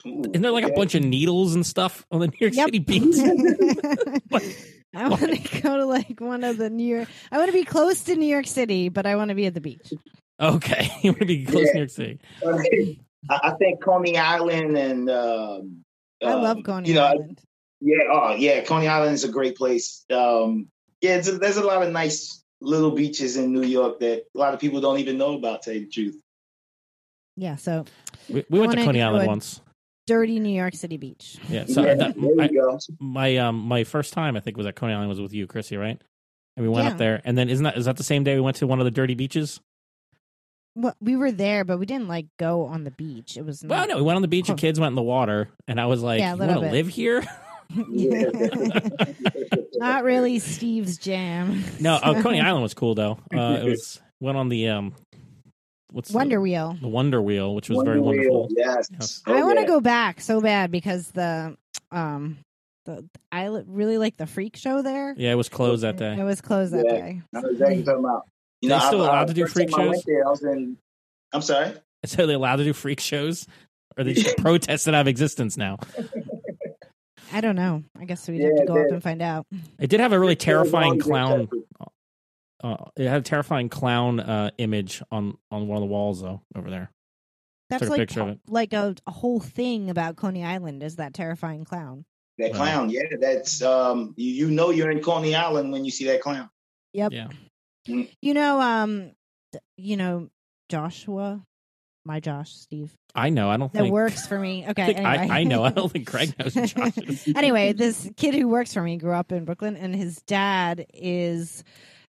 Ooh. Isn't there like a bunch of needles and stuff on the New York Yep. City *laughs* beach? *laughs* I want to go to like one of the New York. I want to be close to New York City, but I want to be at the beach. Okay, *laughs* you want to be close Yeah. to New York City. I, I think Coney Island and um, I love um, Coney you know, Island. Yeah, oh yeah, Coney Island is a great place. Um, yeah, it's a, there's a lot of nice little beaches in New York that a lot of people don't even know about. To tell you the truth. Yeah, so We, we went to Wanna Coney Island and- once. Dirty New York City beach. Yeah, so yeah, that, there you I- go. my um my first time I think was at Coney Island was with you, Chrissy, right? And we went Yeah. up there, and then isn't that is that the same day we went to one of the dirty beaches? Well, we were there, but we didn't like go on the beach. It was Well, no, we went on the beach and kids went in the water, and I was like, Yeah, a "You little want to bit. live here?" *laughs* *laughs* not really Steve's jam. no, uh, Coney *laughs* Island was cool though. Uh, it was went on the um, what's Wonder the, Wheel. the Wonder Wheel, which was Wonder very Wheel, wonderful. Yes. Yes. Oh, I want to yeah. go back so bad because the um the I really like the freak show there. Yeah, it was closed that day. It was closed that Yeah. day. I know exactly what you're talking about. You They know, still I- allowed I- to do freak time I went shows? there, I was in. I'm sorry. *laughs* So they allowed to do freak shows, or they just protested out of existence now. I don't know. I guess we'd Yeah, have to go up and find out. It did have a really terrifying It was long clown. accepted. Uh, it had a terrifying clown uh, image on on one of the walls though over there. That's Took a like picture of it. like a, a whole thing about Coney Island is that terrifying clown. That Wow. clown, yeah, that's um, you, you know you're in Coney Island when you see that clown. Yep. Yeah. You know, um, you know Joshua, my Josh, Steve. I know. I don't That think. works for me. *laughs* Okay. I, think I. I know. I don't *laughs* think Craig knows. who Josh anyway, this kid who works for me grew up in Brooklyn, and his dad is,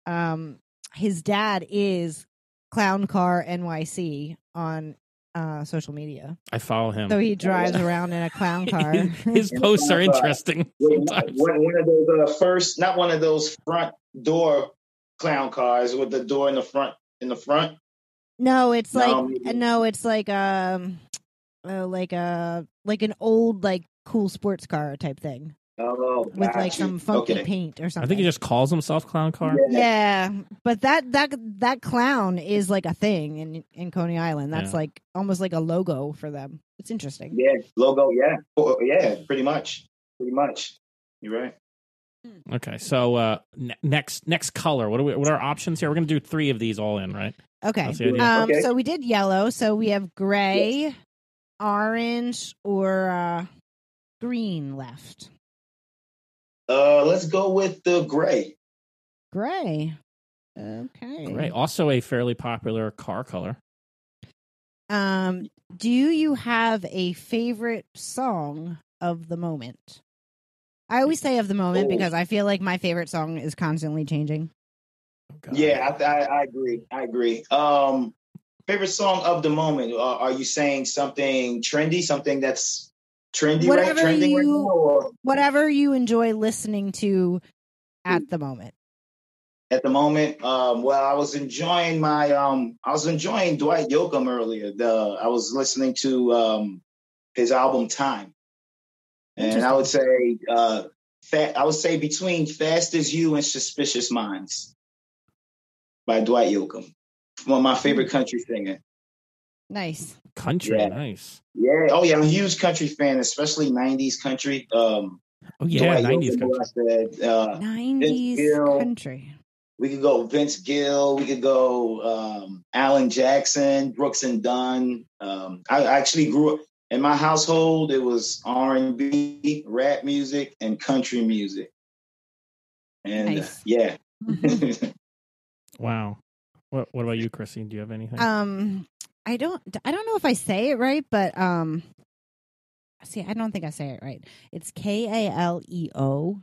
um, his dad is Clown Car NYC on uh social media. I follow him. So he drives around in a clown *laughs* car. His posts are interesting *laughs* sometimes. One, one of those uh, first, not one of those front door clown cars with the door in the front. In the front, no, it's No, like maybe- no, it's like um, uh, like a like an old like cool sports car type thing oh, with like you. some funky Okay. paint or something. I think he just calls himself Clown Car. Yeah, but that that that clown is like a thing in in Coney Island. That's Yeah. like almost like a logo for them. It's interesting. Yeah, logo. Yeah, Oh, yeah, pretty much, pretty much. You're right. Okay, so uh, ne- next next color. What are we, what are our options here? We're gonna do three of these all in, right? Okay. That's the idea. Um. Okay. So we did yellow. So we have gray, orange, or uh, green left. Uh, let's go with the gray. Gray. Okay. Great. Also, a fairly popular car color. Um. Do you have a favorite song of the moment? I always say of the moment Oh. because I feel like my favorite song is constantly changing. Oh, God. Yeah, I, I, I agree. I agree. Um, favorite song of the moment. Uh, are you saying something trendy? Something that's trendy, right? Whatever Trending right you- now, or Whatever you enjoy listening to at the moment. at the moment? Um, well, I was enjoying my um, I was enjoying Dwight Yoakam earlier. The I was listening to um, his album Time, and I would say uh, fa- I would say between Fast as You and Suspicious Minds by Dwight Yoakam, one of my favorite country singer. Nice. Country, Yeah. nice. Yeah. Oh, yeah. I'm a huge country fan, especially '90s country. Um, Oh yeah, Dwight nineties Yoakam, country. Said, uh, 90s Gill. country. we could go Vince Gill. We could go um, Alan Jackson, Brooks and Dunn. Um, I actually grew up in my household. It was R and B, rap music, and country music. And uh, yeah, *laughs* Wow. What What about you, Chrissy? Do you have anything? um I don't I don't know if I say it right, but um see, I don't think I say it right. It's K A L E O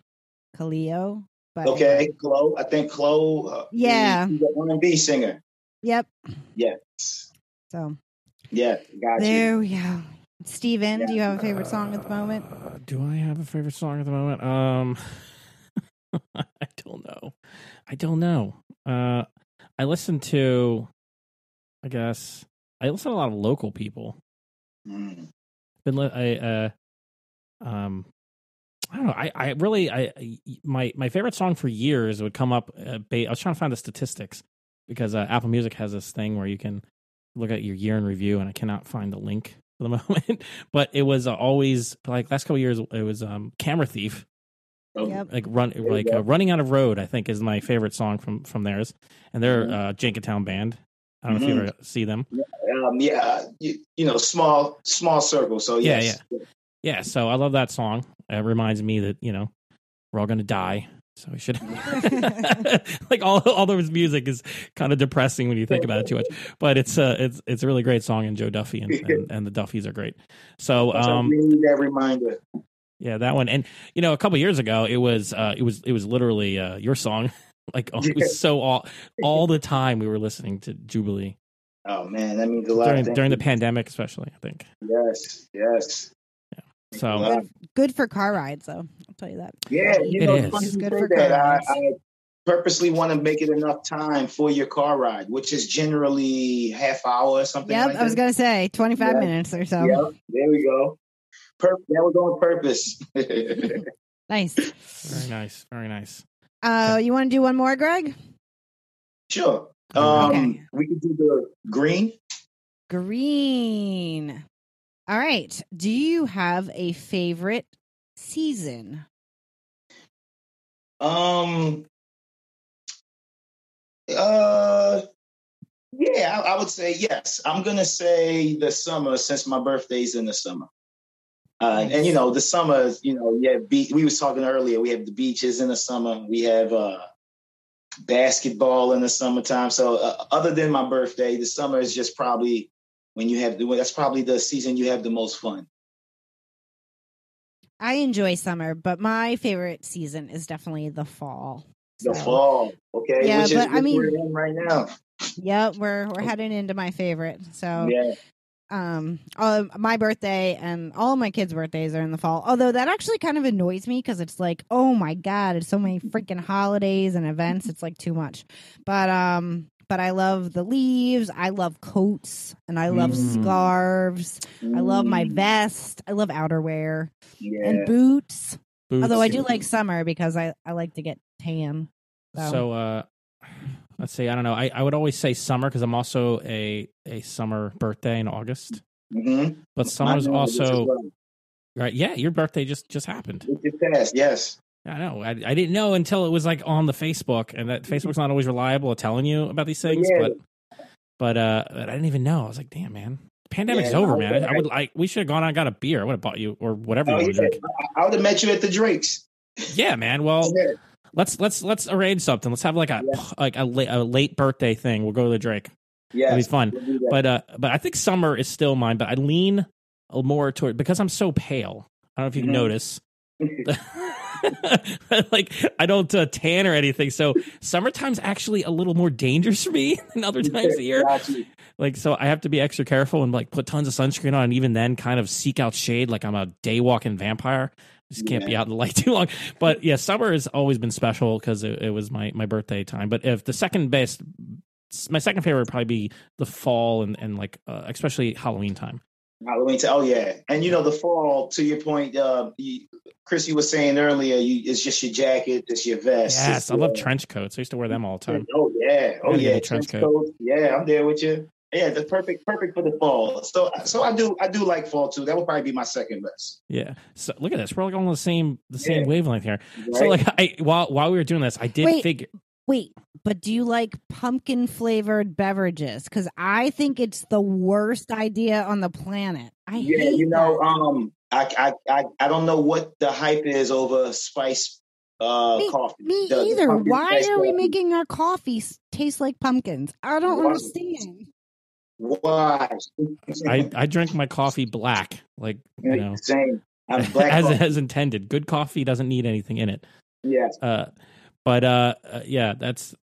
Kaleo. But okay, Chloe. I think Chloe. Uh, Yeah. she's an R&B singer. Yep. Yes. So Yeah, got you. there we go. Steven, do you have a favorite song at the moment? Uh, do I have a favorite song at the moment? Um, *laughs* I don't know. I don't know. Uh, I listen to, I guess, I listen to a lot of local people. Mm. Been li- I uh, um, I don't know. I I really I I- my my favorite song for years would come up. Uh, ba- I was trying to find the statistics because uh, Apple Music has this thing where you can look at your year in review, and I cannot find the link for the *laughs* moment. but it was uh, always like last couple years. It was um, Camera Thief, Oh, Yep. like run like uh, running out of road. I think is my favorite song from from theirs, and they're Mhm. uh, Jenkintown band. I don't know if you Mhm. ever see them. Um, yeah, you, you know, small small circle. So Yeah, yes. Yeah, so I love that song. It reminds me that you know we're all gonna die, so we should *laughs* *laughs* like all all of his music is kind of depressing when you think about it too much. But it's uh it's it's a really great song, and Joe Duffy and, *laughs* and, and the Duffys are great. So um that reminder. yeah, that one, and you know a couple years ago it was uh it was it was literally uh your song. Like *laughs* oh, it was so all all the time we were listening to Jubilee Oh man, that means a lot. during during the pandemic, especially. I think yes, yes. so. Wow. Good for car rides, though. I'll tell you that. Yeah, you It know, is. it's funny It's you good for that. car I, rides. I purposely want to make it enough time for your car ride, which is generally half hour or something. Yep, like I was that. gonna say twenty five Yeah. minutes or so. Yep, there we go. Pur- that was on purpose. *laughs* Nice. Very nice, very nice. Uh, you want to do one more, Greg? sure. Um, Okay. We could do the green. Green. All right. Do you have a favorite season? Um. Uh. Yeah, I, I would say yes. I'm gonna say the summer since my birthday's in the summer. Uh, and you know, the summer, you know, yeah. Be- we was talking earlier. We have the beaches in the summer. We have uh, basketball in the summertime. So, uh, other than my birthday, the summer is just probably when you have the. That's probably the season you have the most fun. I enjoy summer, but my favorite season is definitely the fall. The fall, okay, Yeah, which is but I mean- we're in right now. Yep, we're we're heading into my favorite. So Yeah, um uh, my birthday and all my kids' birthdays are in the fall. Although that actually kind of annoys me because it's like, oh my god, it's so many freaking holidays and events. It's like too much. But um, but I love the leaves. I love coats and I love Mm. scarves. I love my Mm, vest. I love outerwear yeah. and boots. Boots. Although I do like summer because I I like to get tan. So, So uh let's see, I don't know. I, I would always say summer because I'm also a a summer birthday in August. Mm-hmm. But summer's also right. Yeah, your birthday just just happened. It passed, yes. I know. I, I didn't know until it was like on the Facebook, and that Facebook's not always reliable at telling you about these things. Yeah. But but uh, I didn't even know. I was like, damn, man, pandemic's Yeah, over, man. I, I would like we should have gone out and got a beer. I would have bought you or whatever you Oh, yeah. drink. I, I would have met you at the Drakes. Yeah, man. Well, *laughs* Yeah. Let's let's let's arrange something. Let's have like a Yeah. like a, la- a late birthday thing. We'll go to the Drake. Yeah, It'll be fun. we'll. But uh, but I think summer is still mine. But I lean more toward because I'm so pale. I don't know if you Mhm. notice. *laughs* *laughs* like I don't uh, tan or anything, so summertime's actually a little more dangerous for me *laughs* than other times of the year. Like, so I have to be extra careful and like put tons of sunscreen on, and even then, kind of seek out shade. Like I'm a day walking vampire. Just can't be out in the light *laughs* too long. But yeah, summer has always been special because it, it was my my birthday time. But if the second best, my second favorite would probably be the fall and and like uh, especially Halloween time. Halloween. T- oh yeah, and you know the fall. To your point, uh, you, Chris, you was saying earlier, you, it's just your jacket, it's your vest. Yes, I love trench coats. I used to wear them all the time. Oh yeah, oh yeah, trench trench coat. coat. Yeah, I'm there with you. Yeah, the perfect, perfect for the fall. So, so I do, I do like fall too. That would probably be my second best. Yeah. So look at this. We're like on the same the same Yeah. wavelength here. Right? So like I while while we were doing this, I did Wait. figure. Wait, but do you like pumpkin flavored beverages? Because I think it's the worst idea on the planet. I yeah, hate you know, that. um, I, I, I, I don't know what the hype is over spice uh Me- coffee. Me The- the either. pumpkin Why spice are we coffee. making our coffee taste like pumpkins? I don't Why? understand. Why? I I drink my coffee black, like you know, Same. I'm *laughs* black. as coffee. as intended. Good coffee doesn't need anything in it. Yes. Uh, but uh, uh, yeah, that's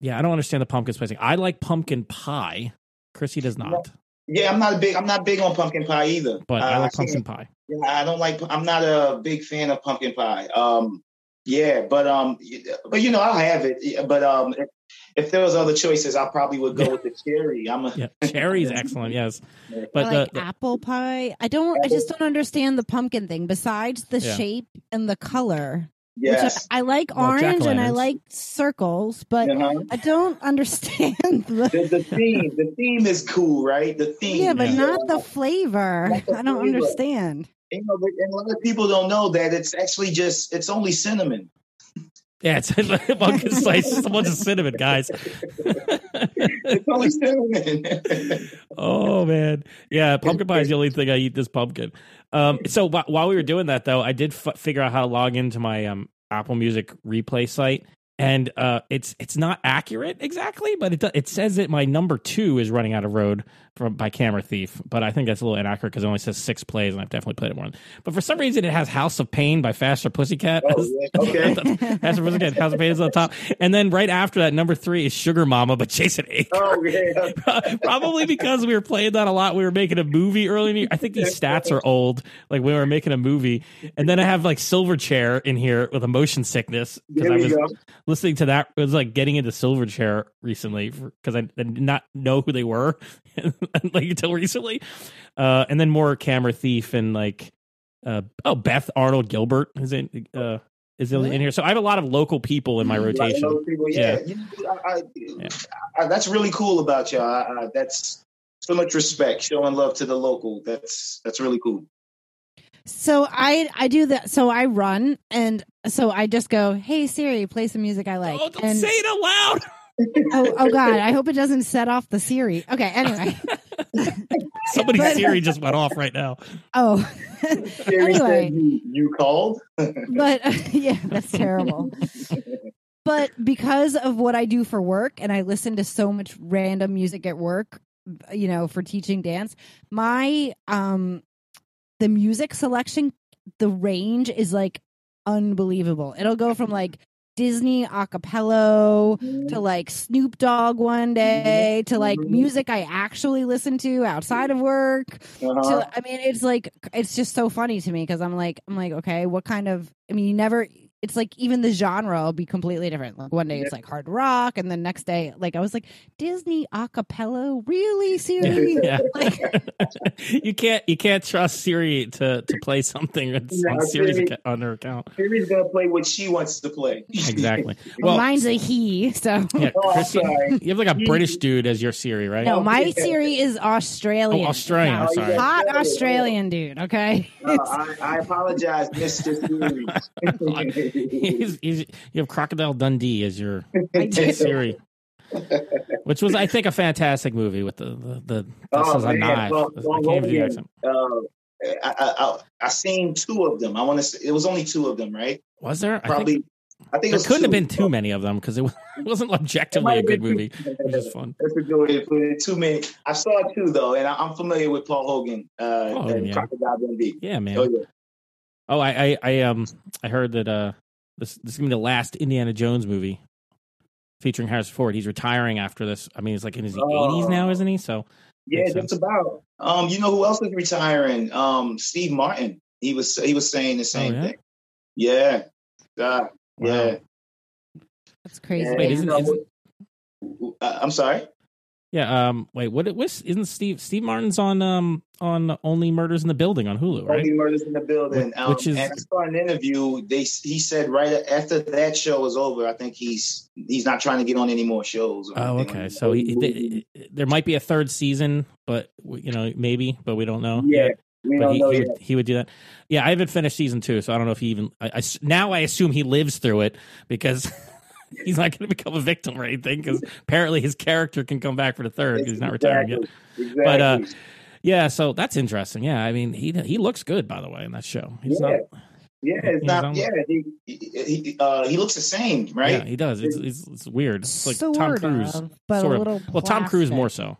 yeah. I don't understand the pumpkin spice thing. I like pumpkin pie. Chrissy does not, Yeah, I'm not a big. I'm not big on pumpkin pie either. but I Uh, like pumpkin pie. Yeah, I don't like. I'm not a big fan of pumpkin pie. Um, yeah, but um, but you know, I'll have it. But um, if, if there was other choices, I probably would go with the cherry. I'm a Yeah, cherry is excellent. Yes, but I the, like the apple pie. I don't. I just don't understand the pumpkin thing. Besides the Yeah. shape and the color, yes. which I, I like Well, orange and I like circles, but Uh-huh. I don't *laughs* understand the. The, the theme, the theme is cool, right? The theme. Yeah, but Yeah. not the flavor. Not the I don't flavor. understand. You know, and a lot of people don't know that it's actually just it's only cinnamon. Yeah, it's pumpkin spice. *laughs* It's a bunch of cinnamon, guys. it's only cinnamon. *laughs* oh man, yeah, pumpkin pie is the only thing I eat this pumpkin. Um, so wh- while we were doing that though, I did f- figure out how to log into my um Apple Music replay site, and uh, it's it's not accurate exactly, but it do- it says that my number two is running out of road from by Camera Thief, but I think that's a little inaccurate because it only says six plays, and I've definitely played it more. But for some reason, it has House of Pain by Faster Pussycat. Oh, yeah. *laughs* Okay. *laughs* Faster Pussycat, House of Pain is on top, and then right after that, number three is Sugar Mama by Jason Aker. Oh yeah. *laughs* Probably because we were playing that a lot. We were making a movie early in the year. I think these stats are old. Like we were making a movie, and then I have like Silverchair in here with a motion sickness because I was go. listening to that. It was like getting into Silverchair recently because I did not know who they were *laughs* like until recently. Uh, and then more Camera Thief and like uh, oh Beth Arnold Gilbert is in uh, is in, in here. So I have a lot of local people in my rotation. people, yeah. Yeah. You know, I, I, I, that's really cool about y'all. I, I, that's so much respect, showing love to the local. That's that's really cool. So I I do that. So I run, and so I just go, "Hey Siri, play some music I like." oh, don't and say it out loud. Oh, oh God, I hope it doesn't set off the Siri. Okay, anyway. *laughs* Somebody's But- Siri just went off right now. Oh, Siri said anyway, you, you called. *laughs* but *laughs* yeah, that's terrible. But because of what I do for work, and I listen to so much random music at work, you know, for teaching dance, my um, the music selection, the range is like unbelievable. It'll go from like Disney acapella to like Snoop Dogg one day to like music I actually listen to outside of work. Uh-huh. So I mean, it's like it's just so funny to me because I'm like I'm like okay, what kind of? I mean, you never. It's like even the genre will be completely different. Like one day it's like hard rock, and the next day, like I was like Disney acapella, really Siri? *laughs* Yeah. *laughs* Like, *laughs* you can't you can't trust Siri to to play something that's No, on Siri's Siri- account, on her account. Siri's gonna play what she wants to play. Exactly. Well, mine's a he, so yeah, Oh, Christy, sorry. you have like a British dude as your Siri, right? no, my yeah. Siri is Australian. Oh, Australian. I'm Oh, sorry. hot Australian dude. Okay, Uh, I, I apologize, Mister Siri. He's, he's, you have Crocodile Dundee as your *laughs* I. Siri, *laughs* which was I think a fantastic movie with the the, the this Oh, is a man. knife. Well, I well, can't even do the yeah. accent. uh, I, I, I, I seen two of them. I want to. say It was only two of them, right? Was there? I Probably. think I think, it there was couldn't have been too many of them because it, *laughs* was, it wasn't objectively a good movie. It was just fun. That's a good way to put it. Too many. I saw two though, and I, I'm familiar with Paul Hogan. Uh, Paul Hogan, and yeah. Crocodile Dundee. Yeah, man. Oh yeah. Oh, I, I, I, um, I heard that uh, this this is gonna be the last Indiana Jones movie featuring Harrison Ford. He's retiring after this. I mean, he's like in his Oh. eighties now, isn't he? So Yeah, Makes just sense. about. Um, you know who else is retiring? Um, Steve Martin. He was he was saying the same Oh, yeah? thing. Yeah. Uh, yeah. that's crazy. Wait, isn't- isn't- uh, I'm sorry. Yeah. Um, wait, what? What isn't Steve Steve Martin's on um on Only Murders in the Building on Hulu, right? Only Murders in the Building. Which- Um, which is- and I saw an interview. They he said right after that show was over, I think he's he's not trying to get on any more shows. or Oh, okay. So he, th- there might be a third season, but you know maybe, but we don't know. yeah, yet. we but don't he, know he, would, he would do that. Yeah, I haven't finished season two, so I don't know if he even. I, I now I assume he lives through it because *laughs* *laughs* he's not going to become a victim or anything. Because apparently his character can come back for the third because he's not retiring yet. Exactly. Exactly. But, uh, Yeah, so that's interesting. Yeah, I mean he he looks good by the way in that show. He's Yeah. not. Yeah, it's not. on- Yeah, he he, he, uh, he looks the same, right? Yeah, right? he does. It's, it's it's weird. It's like sort Tom Cruise. of, but sort a of. little. Well, Tom Cruise plastic, more so.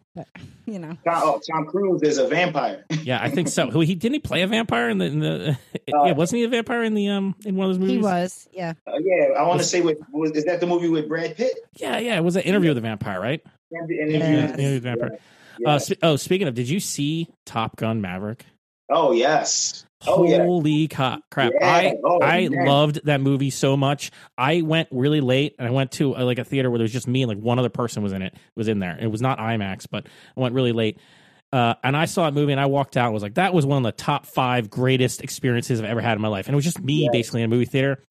You know, Tom, oh, Tom Cruise is a vampire. *laughs* Yeah, I think so. Who he didn't he play a vampire in the, in the *laughs* yeah wasn't he a vampire in the um in one of those movies? he was. Yeah. Uh, yeah, I want to say with was, is that the movie with Brad Pitt? Yeah, yeah. It was an interview with a vampire, right? And, Yeah. Interview with a vampire. Yeah. Uh, sp- oh, speaking of, did you see Top Gun Maverick? Oh yes. Oh yeah. Holy co- crap! Yeah. I Oh, I man. loved that movie so much. I went really late, and I went to uh, like a theater where there was just me and like one other person was in it. Was in there. It was not IMAX, but I went really late. Uh, and I saw that movie, and I walked out. and was like, that was one of the top five greatest experiences I've ever had in my life. And it was just me, Yeah. basically, in a movie theater.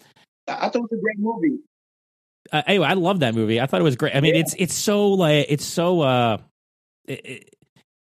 I thought it was a great movie. uh, anyway, I love that movie. I thought it was great. I mean, Yeah. it's it's so like it's so uh, it, it-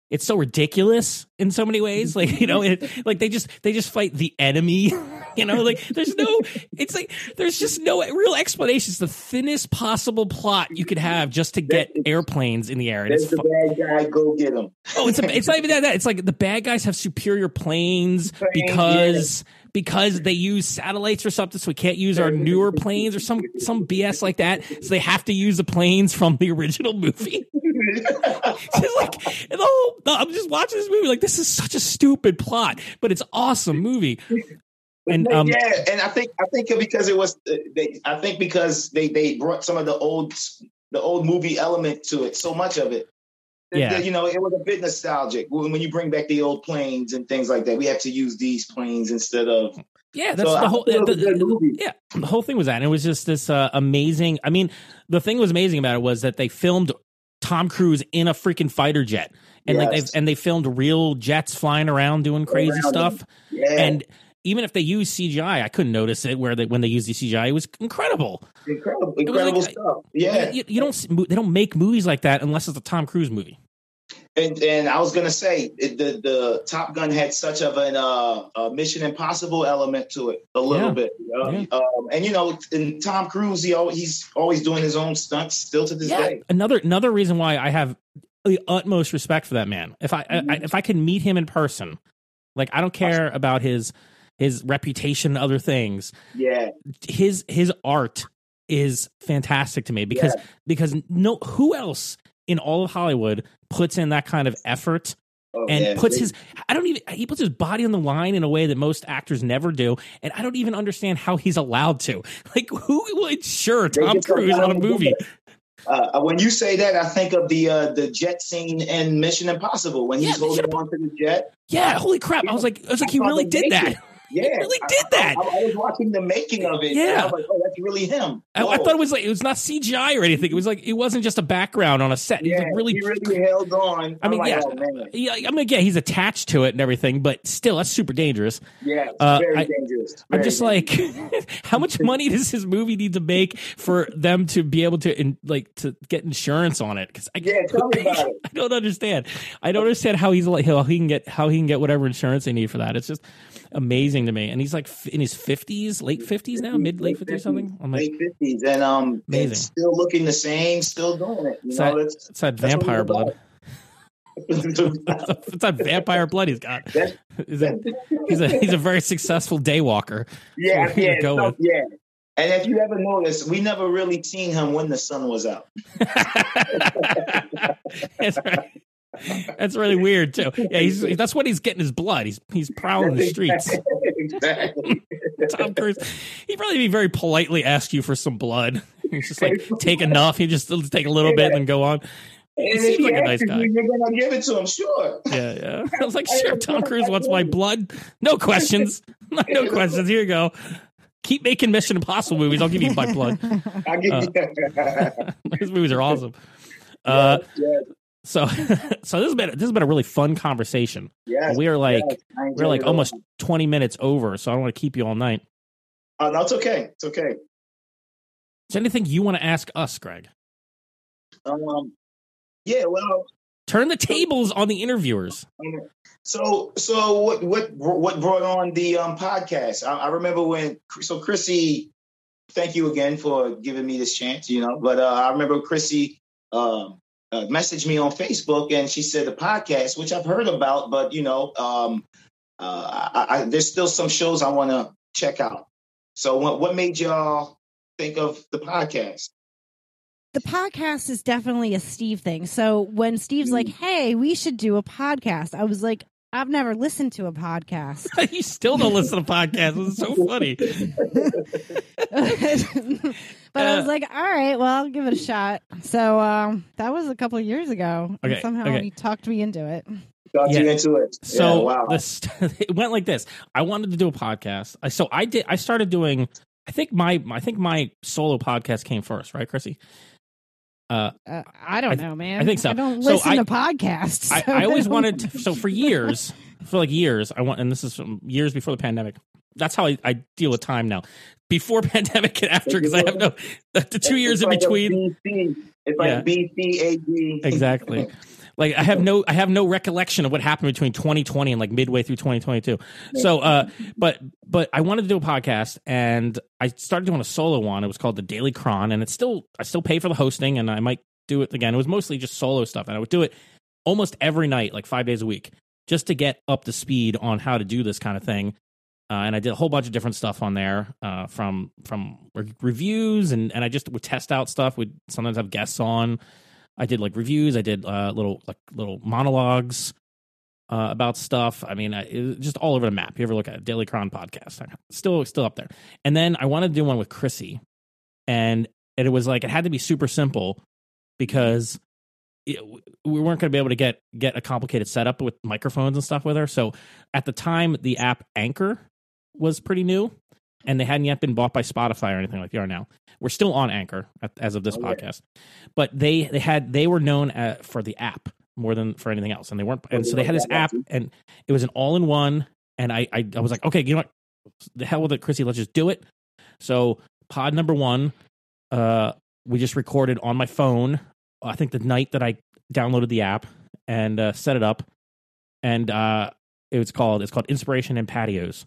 it's so ridiculous in so many ways. Like you know, it, *laughs* like they just they just fight the enemy. *laughs* You know, like there's no. It's like there's just no real explanation. It's the thinnest possible plot you could have just to get airplanes in the air. And it's the bad guy. Go get him. Oh, it's a, it's not even that, that. It's like the bad guys have superior planes Planes, because because they use satellites or something, so we can't use our newer planes or some some BS like that. So they have to use the planes from the original movie. *laughs* Just like the whole. I'm just watching this movie like this is such a stupid plot, but it's awesome movie. And um, yeah, and I think I think because it was uh, they I think because they they brought some of the old the old movie element to it, so much of it. Yeah. you know, it was a bit nostalgic when, when you bring back the old planes and things like that. We have to use these planes instead of yeah, that's So the I whole. was the- yeah, the whole thing was that. And it was just this uh, amazing. I mean, the thing that was amazing about it was that they filmed Tom Cruise in a freaking fighter jet, and like they and they filmed real jets flying around doing crazy Around stuff. yeah, And even if they use CGI, I couldn't notice it. Where they when they used the CGI, it was incredible. incredible, was incredible like- stuff. Yeah, you, you don't they don't make movies like that unless it's a Tom Cruise movie. and and I was gonna say it, the the Top Gun had such of an uh, uh, Mission Impossible element to it a little Yeah. bit, you know? Yeah. um, and you know, in Tom Cruise, he always, he's always doing his own stunts still to this day. Another another reason why I have the utmost respect for that man. If I, I if I can meet him in person, like I don't care about his his reputation and other things. Yeah, His his art is fantastic to me because because no who else in all of Hollywood puts in that kind of effort Oh, and yeah. puts his I don't even he puts his body on the line in a way that most actors never do, and I don't even understand how he's allowed to. *laughs* Like who would insure They Tom Cruise on a allow him to do movie? Uh, when you say that, I think of the uh, the jet scene in Mission Impossible when he's Yeah, holding Mission on to the jet. Yeah, holy crap! I was like, I was like, he really did that. *laughs* Yeah, really did that. I, I, I was watching the making of it. and Yeah. I was like, oh, that's really him. I, I thought it was like it was not CGI or anything. It was like it wasn't just a background on a set. Yeah, like really. he really held on. I mean, yeah, oh, yeah. I mean, yeah, he's attached to it and everything, but still, that's super dangerous. Yeah, it's Uh, very I- dangerous. I'm just dangerous. like, *laughs* how much money does his movie need to make for them to be able to in, like to get insurance on it? Because I, Yeah, tell me about it. *laughs* I don't understand. I don't understand how he's like how he can get how he can get whatever insurance they need for that. It's just amazing to me. And he's like in his fifties, late fifties now, mid late fifties or something. I'm like, late fifties, and um, Amazing. it's still looking the same, still doing it. You It's know, that- that's, it's that that's what vampire it's blood. *laughs* it's that vampire blood he's got. He's a, he's a he's a very successful daywalker. yeah, what yeah, go so- yeah. And if you ever notice, we never really seen him when the sun was out. *laughs* that's right. That's really weird too. Yeah, he's that's when he's getting his blood. He's he's prowling the streets. *laughs* exactly. Tom Cruise, he'd probably be very politely ask you for some blood. He's just like take enough. He just take a little bit and then go on. And seems like a nice guy. you, You're gonna give it to him, sure. Yeah, yeah. *laughs* I was like, sure, Tom Cruise wants my blood. No questions. *laughs* No questions. Here you go. Keep making Mission Impossible movies. I'll give you my blood. *laughs* I give you. Those movies are awesome. Uh, yeah, so, *laughs* so this has been this has been a really fun conversation. Yeah, We are like yes, we're like almost twenty minutes over, so I don't want to keep you all night. No, it's okay. It's okay. Is there anything you want to ask us, Greg? Um, yeah. Well, Turn the tables on the interviewers. so so what what what brought on the um podcast? I, I remember when so Chrissy. Thank you again for giving me this chance. You know, but uh, I remember Chrissy. Um, uh, messaged me on Facebook and she said the podcast, which I've heard about, but you know, um, uh, I, I, there's still some shows I want to check out. So, what, what made y'all think of the podcast? the podcast is definitely a Steve thing. So when Steve's like, "Hey, we should do a podcast," I was like, "I've never listened to a podcast." *laughs* you still don't listen to podcasts. It's so funny. *laughs* but I was Uh, like, "All right, well, I'll give it a shot." So um, that was a couple of years ago. and Okay, somehow okay. he talked me into it. Got you into it. So yeah, wow. this *laughs* it went like this. I wanted to do a podcast. So I did. I started doing. I think my I think my solo podcast came first, right, Chrissy? Uh, Uh, I don't I- know, man. I think so. I don't So listen I- to podcasts. I, so I always don't- *laughs* wanted to, so for years for like years i want and this is from years before the pandemic that's how i, I deal with time now before *laughs* pandemic and after because i have no the, the two years in between BC. It's Yeah. like BCAG. exactly *laughs* Like I have no I have no recollection of what happened between 2020 and like midway through 2022. So uh but but I wanted to do a podcast and I started doing a solo one. It was called the Daily Cron and it's still I still pay for the hosting and I might do it again. It was mostly just solo stuff and I would do it almost every night like 5 days a week just to get up to speed on how to do this kind of thing. Uh, and I did a whole bunch of different stuff on there, uh, from from re- reviews, and, and I just would test out stuff. Would sometimes have guests on. I did like reviews. I did uh, little like little monologues uh, about stuff. I mean, I, just all over the map. You ever look at it? Daily Cron podcast? Still still up there. And then I wanted to do one with Chrissy, and it was like it had to be super simple because it, we weren't going to be able to get get a complicated setup with microphones and stuff with her. So at the time, the app Anchor was pretty new, and they hadn't yet been bought by Spotify or anything like they are now. We're still on Anchor as of this Oh, yeah. podcast, but they they had they were known uh for the app more than for anything else, and they weren't. And Oh, so they had this yeah, app, and it was an all in one. And I, I I was like, okay, you know what? The hell with it, Chrissy. Let's just do it. So pod number one, uh, we just recorded on my phone. I think the night that I downloaded the app and uh, set it up, and uh, it was called it's called Inspiration and Patios.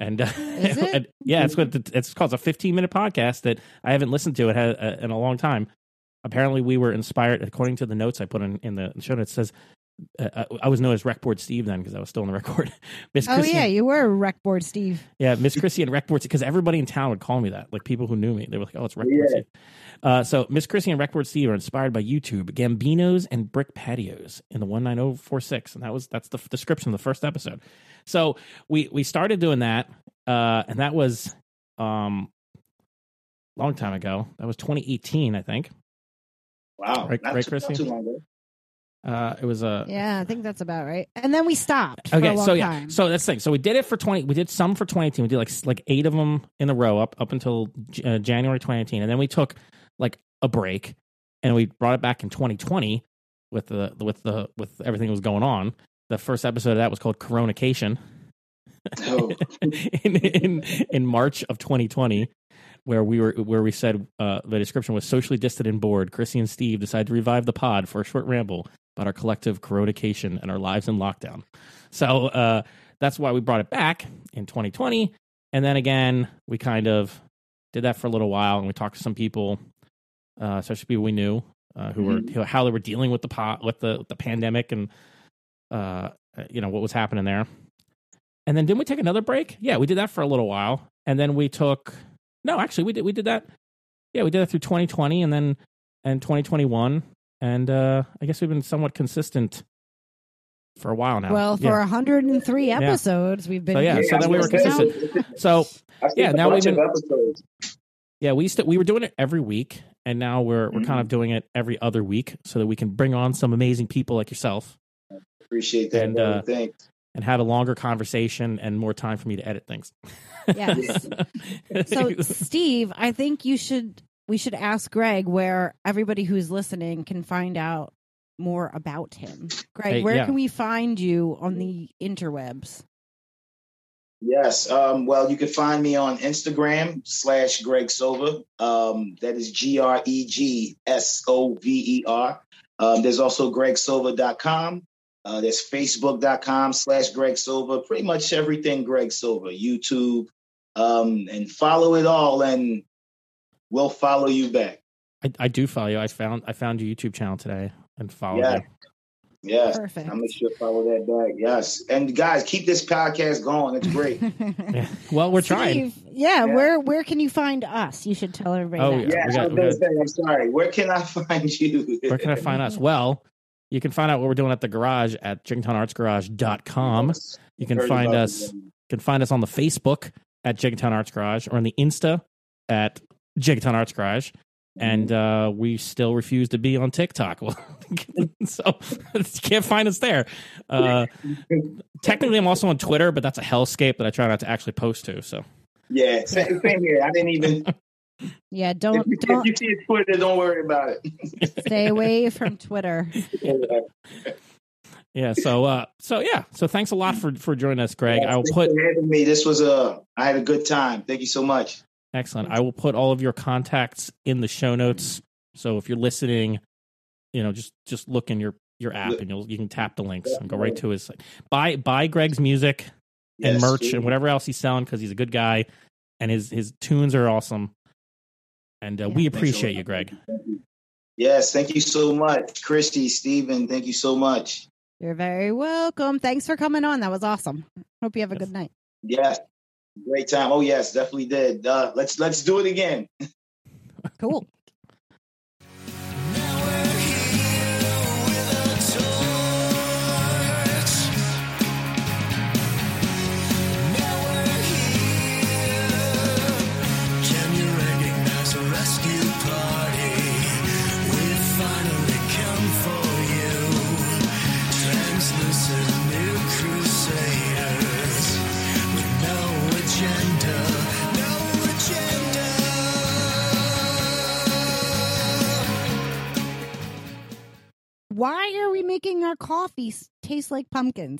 And, uh, *laughs* it? and- yeah, it's what the- it's called. It's a 15 minute podcast that I haven't listened to it in a long time. Apparently, we were inspired according to the notes I put in, in the show notes. it Says uh, I was known as Recboard Steve then because I was still in the *laughs* record. Miss Oh Chrissy- yeah, you were a rec board, Steve. yeah, Miss Chrissy and Recboard because everybody in town would call me that. Like people who knew me, they were like, "Oh, it's Recboard Yeah. Steve." Uh, so Miss Chrissy and Recboard Steve are inspired by YouTube, Gambinos and brick patios in the one nine zero four six, and that was that's the f- description of the first episode. So we we started doing that, uh, and that was um long time ago. That was 2018, I think. Wow. Right- not, right, too, not Chrissy? Too long ago. Uh, it was a Yeah, I think that's about right. And then we stopped for okay a long so yeah time. so that's the thing so we did it for 20 we did some for 2018 we did like like eight of them in a row up up until uh, january 2018 and then we took like a break and we brought it back in 2020 with the with the with everything that was going on the first episode of that was called coronacation Oh. *laughs* in, in in march of 2020 where we were where we said uh, the description was socially distant and bored chrissy and steve decided to revive the pod for a short ramble about our collective coronacation and our lives in lockdown. So uh, that's why we brought it back in 2020 and then again we kind of did that for a little while and we talked to some people uh, especially people we knew uh, who were how they were dealing with the pot with the the pandemic and uh, you know what was happening there. And then didn't we take another break? Yeah we did that for a little while. And then we took no actually we did we did that yeah we did that through 2020 and then and 2021 and uh i guess we've been somewhat consistent for a while now well, for yeah. 103 episodes, we've been So, yeah, here. so then we were I was gonna say, consistent. so Yeah, now we've been- episodes. yeah we used to we were doing it every week and now we're we're kind of doing it every other week so that we can bring on some amazing people like yourself Appreciate that. And, uh, Thanks. and have a longer conversation and more time for me to edit things Yes. *laughs* So, Steve, I think you should we should ask Greg where everybody who's listening can find out more about him. Greg, Hey, where yeah. can we find you on the interwebs? Yes. Um, well, you can find me on Instagram slash Greg Sover. Um, that is G R E G S O V E R. Um, there's also gregsover.com. Uh, there's facebook.com slash Greg Sover. Pretty much everything Greg Sover, YouTube. Um, and follow it all and we'll follow you back. I, I do follow you i found i found your youtube channel today and follow Yeah. you Yes. Perfect. I'll make sure to follow that back. Yes. And guys, keep this podcast going. It's great. *laughs* yeah. well we're trying Steve, yeah, Yeah. where where can you find us? You should tell everybody. Oh, that. Yeah, yeah, got- I'm, got, say, I'm sorry. Where can I *laughs* find you? where can i find us well you can find out what we're doing at the garage at jigtownartsgarage.com you can find us it. You can find us on the Facebook at Jigtown Arts Garage or on the Insta at Jigtown Arts Garage. And uh, we still refuse to be on TikTok. *laughs* so *laughs* you can't find us there. Uh, technically, I'm also on Twitter, but that's a hellscape that I try not to actually post to. So Yeah, same, same here. I didn't even. *laughs* Yeah, don't if don't you see Twitter, don't worry about it. stay away from Twitter. yeah, so uh, so yeah, so thanks a lot for for joining us, Greg. I will put for having me. This was a. I had a good time. Thank you so much. Excellent. I will put all of your contacts in the show notes. So if you're listening, you know, just just look in your your app and you'll you can tap the links and go right to his site. Buy buy Greg's music and Yes, merch please. and whatever else he's selling because he's a good guy and his his tunes are awesome. And uh, Yeah. we appreciate you, Greg. Yes, thank you so much, Christy, Stephen. Thank you so much. You're very welcome. Thanks for coming on. That was awesome. Hope you have a Yes. good night. Yes, great time. Oh yes, definitely did. Uh, let's let's do it again. Cool. Why are we making our coffee taste like pumpkins?